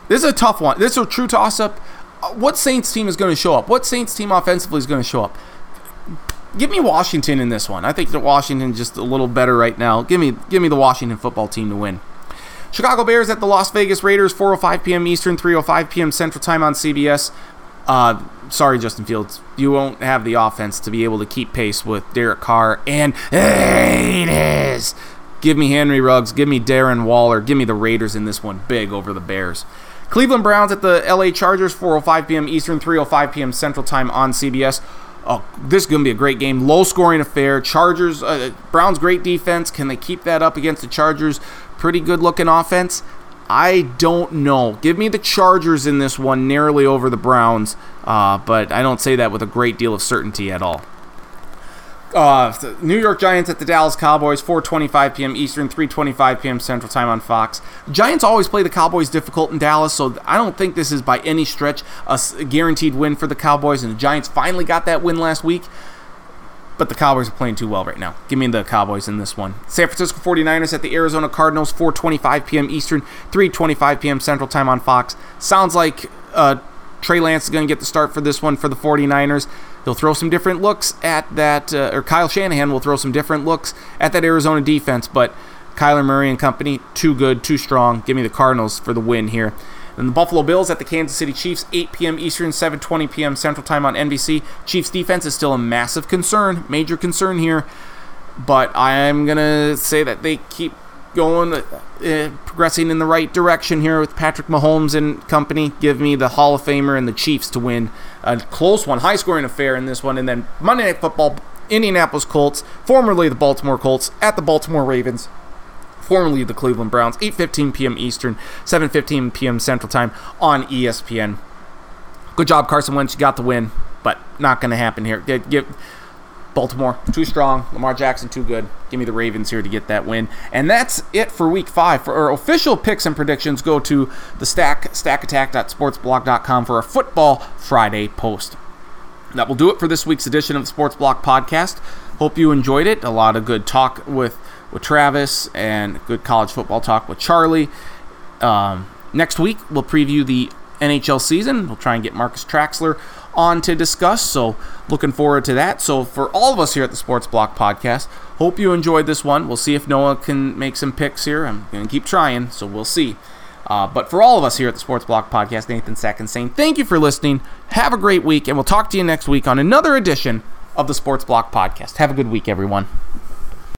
this is a tough one. This is a true toss up. Uh, what Saints team is going to show up? What Saints team offensively is going to show up? Give me Washington in this one. I think that Washington just a little better right now. Give me give me the Washington football team to win. Chicago Bears at the Las Vegas Raiders, 4:05 p.m. Eastern, 3:05 p.m. Central Time on CBS. Uh, sorry, Justin Fields, you won't have the offense to be able to keep pace with Derek Carr and Raiders. Give me Henry Ruggs, give me Darren Waller, give me the Raiders in this one, big over the Bears. Cleveland Browns at the LA Chargers, 4:05 p.m. Eastern, 3:05 p.m. Central Time on CBS. Oh, this is going to be a great game. Low scoring affair. Chargers, uh, Browns, great defense. Can they keep that up against the Chargers? Pretty good looking offense. I don't know. Give me the Chargers in this one, narrowly over the Browns, uh, but I don't say that with a great deal of certainty at all. Uh, New York Giants at the Dallas Cowboys, 4:25 p.m. Eastern, 3:25 p.m. Central Time on Fox. Giants always play the Cowboys difficult in Dallas, so I don't think this is by any stretch a guaranteed win for the Cowboys. And the Giants finally got that win last week. But the Cowboys are playing too well right now. Give me the Cowboys in this one. San Francisco 49ers at the Arizona Cardinals, 4:25 p.m. Eastern, 3:25 p.m. Central Time on Fox. Sounds like uh, Trey Lance is going to get the start for this one for the 49ers. He'll throw some different looks at that, uh, or Kyle Shanahan will throw some different looks at that Arizona defense, but Kyler Murray and company, too good, too strong. Give me the Cardinals for the win here. And the Buffalo Bills at the Kansas City Chiefs, 8 p.m. Eastern, 7:20 p.m. Central Time on NBC. Chiefs defense is still a massive concern, major concern here, but I'm gonna say that they keep going, uh, progressing in the right direction here with Patrick Mahomes and company. Give me the Hall of Famer and the Chiefs to win a close one, high scoring affair in this one, and then Monday Night Football, Indianapolis Colts, formerly the Baltimore Colts, at the Baltimore Ravens formerly the Cleveland Browns, 8:15 p.m. Eastern, 7:15 p.m. Central Time on ESPN. Good job, Carson Wentz. You got the win, but not going to happen here. Get Baltimore too strong. Lamar Jackson too good. Give me the Ravens here to get that win. And that's it for Week Five. For our official picks and predictions, go to the Stack StackAttack.sportsblog.com for a Football Friday post. That will do it for this week's edition of the Sports Block Podcast. Hope you enjoyed it. A lot of good talk with with Travis and good college football talk with Charlie. Um, next week, we'll preview the NHL season. We'll try and get Marcus Traxler on to discuss. So, looking forward to that. So, for all of us here at the Sports Block Podcast, hope you enjoyed this one. We'll see if Noah can make some picks here. I'm going to keep trying, so we'll see. Uh, but for all of us here at the Sports Block Podcast, Nathan Second saying thank you for listening. Have a great week, and we'll talk to you next week on another edition of the Sports Block Podcast. Have a good week, everyone.